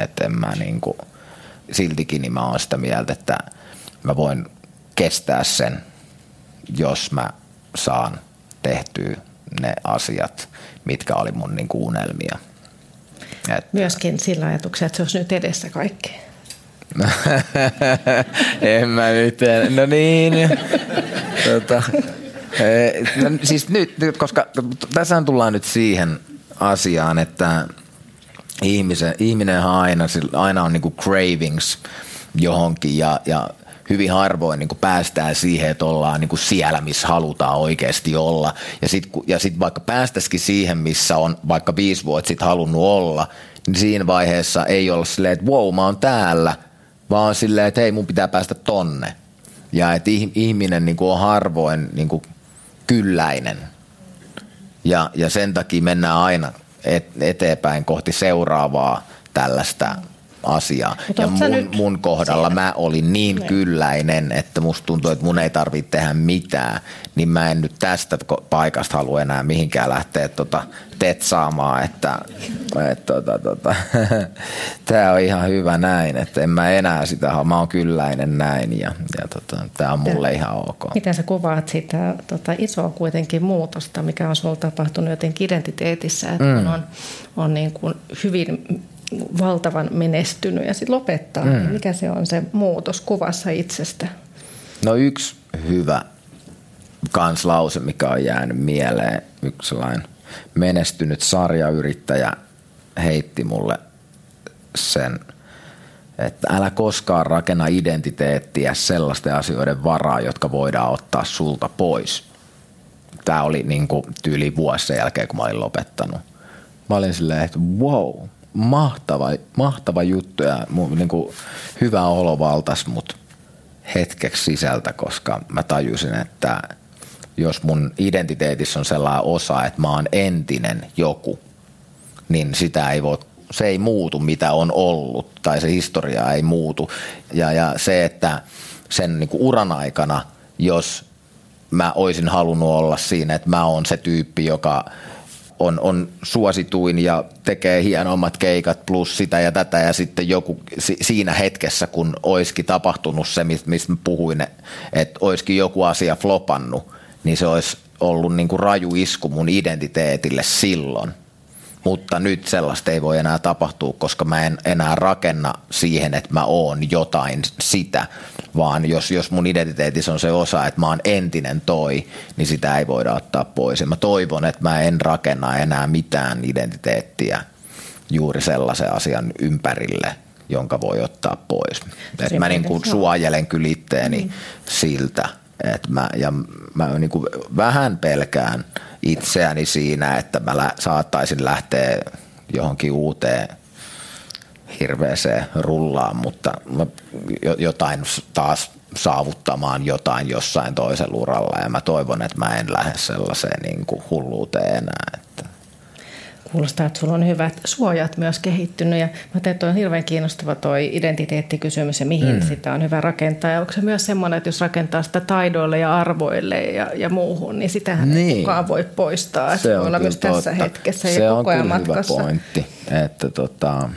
S2: Että en mä niinku, siltikin niin mä oon sitä mieltä, että mä voin kestää sen, jos mä saan tehtyä ne asiat, mitkä oli mun niinku unelmia.
S3: Et, Myöskin sillä ajatuksella, että se olisi nyt edessä kaikki.
S2: en mä nyt, no niin. tota, no, siis nyt, koska tässä tullaan nyt siihen asiaan, että ihmisen, ihminenhän aina, aina on niinku cravings johonkin ja, ja hyvin harvoin niin päästään siihen, että ollaan niin siellä, missä halutaan oikeasti olla. Ja sitten ja sit vaikka päästäisikin siihen, missä on vaikka viisi vuotta sitten halunnut olla, niin siinä vaiheessa ei olla silleen, että wow, mä oon täällä, vaan silleen, että hei, mun pitää päästä tonne. Ja että ihminen niin on harvoin niin kylläinen. Ja, ja sen takia mennään aina eteenpäin kohti seuraavaa tällaista asiaa. Mutta ja mun, nyt mun kohdalla siinä? mä olin niin ne. Niin. kylläinen, että musta tuntuu, että mun ei tarvitse tehdä mitään, niin mä en nyt tästä paikasta halua enää mihinkään lähteä tota, tetsaamaan, että et, tota, tota, tämä on ihan hyvä näin, että en mä enää sitä, mä oon kylläinen näin ja, ja tota, tämä on mulle ihan ok.
S3: Miten sä kuvaat sitä tota, isoa kuitenkin muutosta, mikä on sulla tapahtunut jotenkin identiteetissä, että mm. on, on niin kuin hyvin valtavan menestynyt ja sitten lopettaa, mm. niin mikä se on se muutos kuvassa itsestä?
S2: No yksi hyvä kanslause, mikä on jäänyt mieleen, yksi sellainen menestynyt sarjayrittäjä heitti mulle sen, että älä koskaan rakenna identiteettiä sellaisten asioiden varaa, jotka voidaan ottaa sulta pois. Tämä oli niin kuin tyyli vuosi sen jälkeen, kun mä olin lopettanut. Mä olin silleen, että wow, mahtava, mahtava juttu ja mun, niin kuin, hyvä olo valtas mut hetkeksi sisältä, koska mä tajusin, että jos mun identiteetissä on sellainen osa, että mä oon entinen joku, niin sitä ei voi se ei muutu, mitä on ollut, tai se historia ei muutu. Ja, ja se, että sen niin kuin uran aikana, jos mä olisin halunnut olla siinä, että mä oon se tyyppi, joka on, on suosituin ja tekee hienommat keikat plus sitä ja tätä ja sitten joku si, siinä hetkessä, kun olisikin tapahtunut se, mistä puhuin, että olisikin joku asia flopannut, niin se olisi ollut niin kuin raju isku mun identiteetille silloin. Mutta nyt sellaista ei voi enää tapahtua, koska mä en enää rakenna siihen, että mä oon jotain sitä, vaan jos, jos mun identiteetissä on se osa, että mä oon entinen toi, niin sitä ei voida ottaa pois. Ja mä toivon, että mä en rakenna enää mitään identiteettiä juuri sellaisen asian ympärille, jonka voi ottaa pois. Et mä niin kuin suojelen kyllä itteeni mm. siltä, että mä, ja mä niin kuin vähän pelkään itseäni siinä, että mä lä- saattaisin lähteä johonkin uuteen hirveeseen rullaan, mutta jotain taas saavuttamaan jotain jossain toisella uralla ja mä toivon, että mä en lähde sellaiseen niin kuin hulluuteen enää. Että.
S3: Kuulostaa, että sulla on hyvät suojat myös kehittynyt ja mä tein, että on hirveän kiinnostava toi identiteettikysymys ja mihin mm. sitä on hyvä rakentaa. Ja onko se myös semmoinen, että jos rakentaa sitä taidoille ja arvoille ja, ja muuhun, niin sitähän niin. ei kukaan voi poistaa. Se on olla myös totta. tässä hetkessä
S2: se
S3: ja koko
S2: ajan
S3: matkassa.
S2: hyvä pointti, että tota,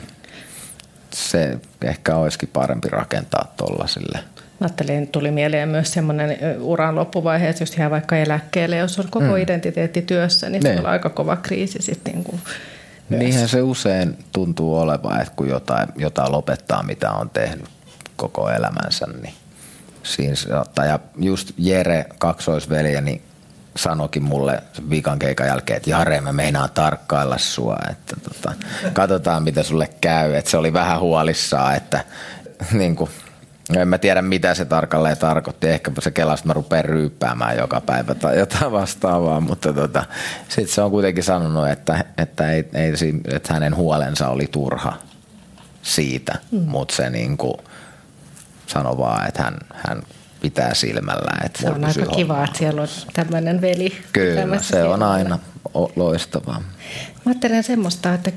S2: se ehkä olisikin parempi rakentaa tuollaisille –
S3: Mä ajattelin, tuli mieleen myös semmoinen uran loppuvaihe, että jos jää vaikka eläkkeelle, jos on koko mm. identiteetti työssä, niin ne. se on aika kova kriisi sitten niin kuin
S2: Niinhän se usein tuntuu olevan, että kun jotain, jotain lopettaa, mitä on tehnyt koko elämänsä, niin siinä saattaa. Ja just Jere, kaksoisveljeni, sanokin mulle viikan keikan jälkeen, että Jare, mä meinaan tarkkailla sua, että tota, katsotaan mitä sulle käy. Että se oli vähän huolissaan, että niin kuin, en mä tiedä, mitä se tarkalleen tarkoitti. Ehkä se kelasi, että mä rupean ryyppäämään joka päivä tai jotain vastaavaa, mutta tota, sitten se on kuitenkin sanonut, että, että, ei, ei, että hänen huolensa oli turha siitä, mm. mutta se niin kuin sanoi vaan, että hän, hän pitää silmällä. Että
S3: se on aika kiva, että siellä on tämmöinen veli.
S2: Kyllä, se on aina loistavaa.
S3: Mä ajattelen semmoista, että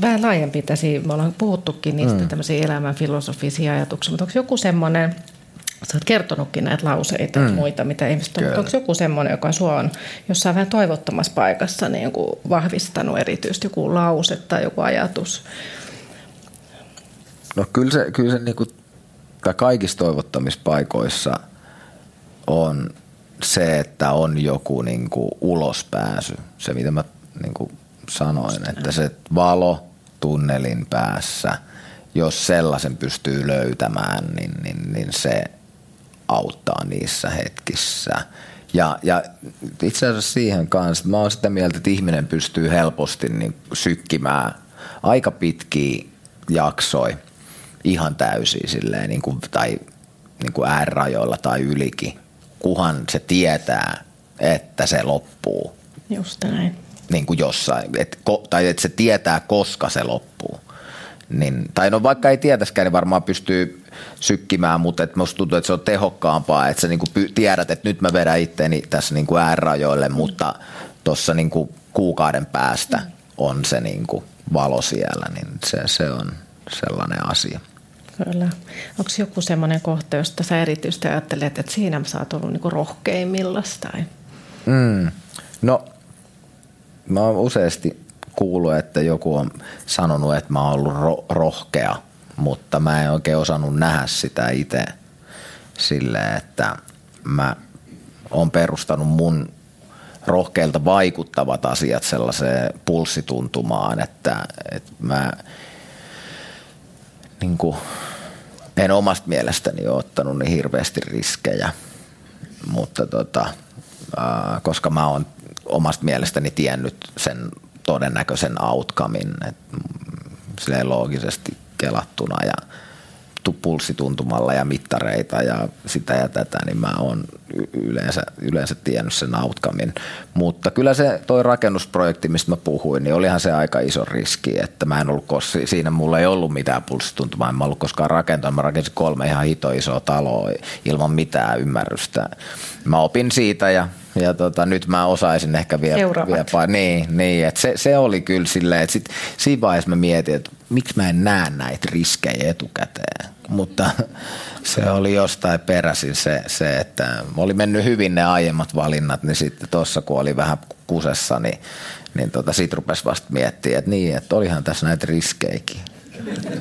S3: vähän laajempi tässä, me ollaan puhuttukin niistä mm. tämmöisiä elämän filosofisia ajatuksia, mutta onko joku semmoinen, sä oot kertonutkin näitä lauseita mm. muita, mitä ihmiset on, onko joku semmoinen, joka sua on jossain vähän toivottomassa paikassa niin joku vahvistanut erityisesti, joku lause tai joku ajatus?
S2: No kyllä se, kyllä se niin kuin, kaikissa toivottamispaikoissa on se, että on joku niin kuin ulospääsy. Se, mitä mä niin kuin sanoin, että se valo tunnelin päässä, jos sellaisen pystyy löytämään, niin, niin, niin se auttaa niissä hetkissä. Ja, ja itse asiassa siihen kanssa, mä oon sitä mieltä, että ihminen pystyy helposti niin sykkimään aika pitkiä jaksoja ihan täysin silleen, niin kuin, tai niin kuin äärirajoilla tai ylikin kuhan se tietää, että se loppuu.
S3: Just näin.
S2: Niin kuin jossain, et, tai että se tietää, koska se loppuu. Niin, tai no vaikka ei tietäskään, niin varmaan pystyy sykkimään, mutta et musta tuntuu, että se on tehokkaampaa, että sä niinku tiedät, että nyt mä vedän itteeni tässä niinku äärirajoille, mm. mutta tuossa niinku kuukauden päästä on se niinku valo siellä, niin se, se on sellainen asia.
S3: Kyllä. Onko joku semmoinen kohta, josta sä erityisesti ajattelet, että siinä sä oot ollut niinku rohkeimmillas? Tai?
S2: Mm. No, mä oon useasti kuullut, että joku on sanonut, että mä oon ollut ro- rohkea, mutta mä en oikein osannut nähdä sitä itse silleen, että mä oon perustanut mun rohkeilta vaikuttavat asiat sellaiseen pulssituntumaan, että, että mä niin kuin, en omasta mielestäni ole ottanut niin hirveästi riskejä, mutta tota, koska mä oon omasta mielestäni tiennyt sen todennäköisen outcomein, että loogisesti kelattuna ja pulssituntumalla ja mittareita ja sitä ja tätä, niin mä oon yleensä, yleensä tiennyt sen outcomein. Mutta kyllä se toi rakennusprojekti, mistä mä puhuin, niin olihan se aika iso riski, että mä en ollut, koska siinä mulla ei ollut mitään pulssituntumaa, en mä ollut koskaan rakentanut, mä rakensin kolme ihan hito isoa taloa ilman mitään ymmärrystä. Mä opin siitä ja ja tota, nyt mä osaisin ehkä vielä, vielä niin, niin että se, se, oli kyllä silleen, että sit, siinä vaiheessa mä mietin, että miksi mä en näe näitä riskejä etukäteen mutta se oli jostain peräisin se, se, että oli mennyt hyvin ne aiemmat valinnat, niin sitten tuossa kun oli vähän kusessa, niin, niin tota, sit rupesi vasta miettimään, että niin, että olihan tässä näitä riskejäkin.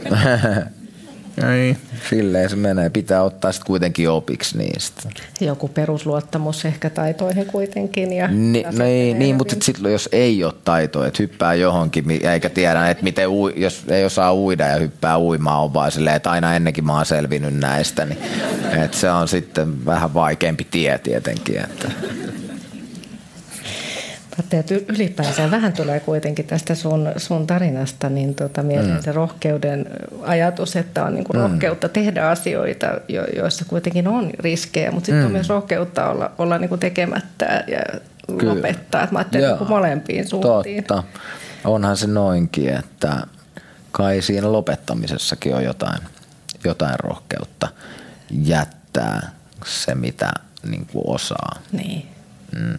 S2: Niin. Silleen se menee. Pitää ottaa sitten kuitenkin opiksi niistä.
S3: Joku perusluottamus ehkä taitoihin kuitenkin. Ja
S2: Ni, no ei, niin, mutta sitten jos ei ole taitoa, että hyppää johonkin, eikä tiedä, että miten ui, jos ei osaa uida ja hyppää uimaan, on vaan silleen, että aina ennenkin mä oon selvinnyt näistä, niin että se on sitten vähän vaikeampi tie tietenkin. Että.
S3: Että ylipäänsä vähän tulee kuitenkin tästä sun, sun tarinasta niin tota, mieleen mm. se rohkeuden ajatus, että on niinku mm. rohkeutta tehdä asioita, jo, joissa kuitenkin on riskejä, mutta sitten mm. on myös rohkeutta olla, olla niinku tekemättä ja Kyllä. lopettaa. Että mä ajattelen niinku molempiin suuntiin.
S2: Totta. Onhan se noinkin, että kai siinä lopettamisessakin on jotain, jotain rohkeutta jättää se, mitä niin kuin osaa.
S3: Niin.
S2: Mm.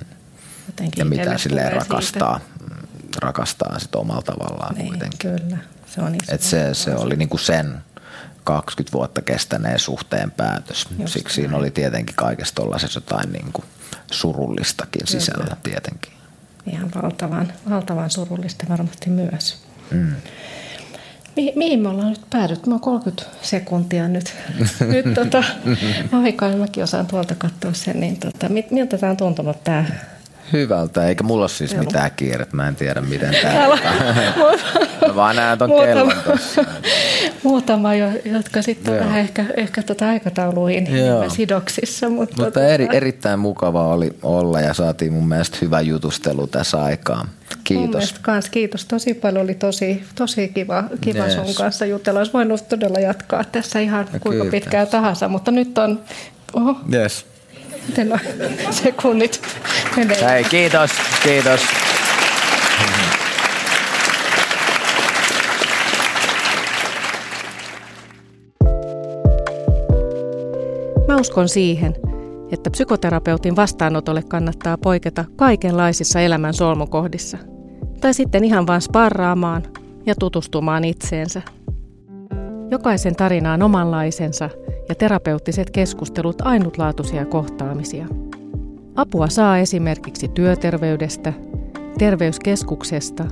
S2: Ja mitä sille rakastaa, siitä. rakastaa sit omalla tavallaan
S3: niin,
S2: kuitenkin.
S3: Kyllä, se on
S2: Et se, se oli niinku sen 20 vuotta kestäneen suhteen päätös. Just Siksi näin. siinä oli tietenkin kaikessa tuollaisessa jotain niinku surullistakin kyllä. sisällä tietenkin.
S3: Ihan valtavan, valtavan surullista varmasti myös. Mm. Mi- mihin me ollaan nyt päädytty? Mä oon 30 sekuntia nyt. nyt tota, aikaan mäkin osaan tuolta katsoa sen. Niin tota, miltä tämä on tuntunut tämä
S2: Hyvältä, eikä mulla ole siis Joo. mitään kiirettä. Mä en tiedä, miten tämä Mä vaan näen ton Muutama.
S3: Muutama, jotka sitten on vähän ehkä, ehkä tota aikatauluihin sidoksissa. Mutta,
S2: mutta eri, tota- erittäin mukava oli olla ja saatiin mun mielestä hyvä jutustelu tässä aikaan. Kiitos.
S3: Kans, kiitos tosi paljon. Oli tosi, tosi kiva, kiva yes. sun kanssa jutella. Olisi voinut todella jatkaa tässä ihan no, kuinka kyllä. pitkään tahansa, mutta nyt on... Oho.
S2: Yes.
S3: Miten on sekunnit?
S2: Hei, kiitos, kiitos.
S3: Mä uskon siihen, että psykoterapeutin vastaanotolle kannattaa poiketa kaikenlaisissa elämän solmukohdissa. Tai sitten ihan vain sparraamaan ja tutustumaan itseensä. Jokaisen tarina on omanlaisensa ja terapeuttiset keskustelut ainutlaatuisia kohtaamisia. Apua saa esimerkiksi työterveydestä, terveyskeskuksesta,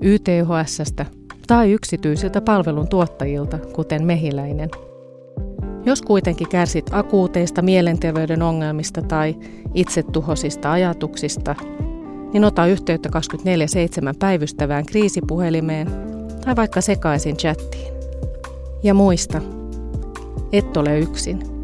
S3: YTHSstä tai yksityisiltä palveluntuottajilta, kuten Mehiläinen. Jos kuitenkin kärsit akuuteista mielenterveyden ongelmista tai itsetuhosista ajatuksista, niin ota yhteyttä 24-7 päivystävään kriisipuhelimeen tai vaikka sekaisin chattiin. Ja muista, et ole yksin.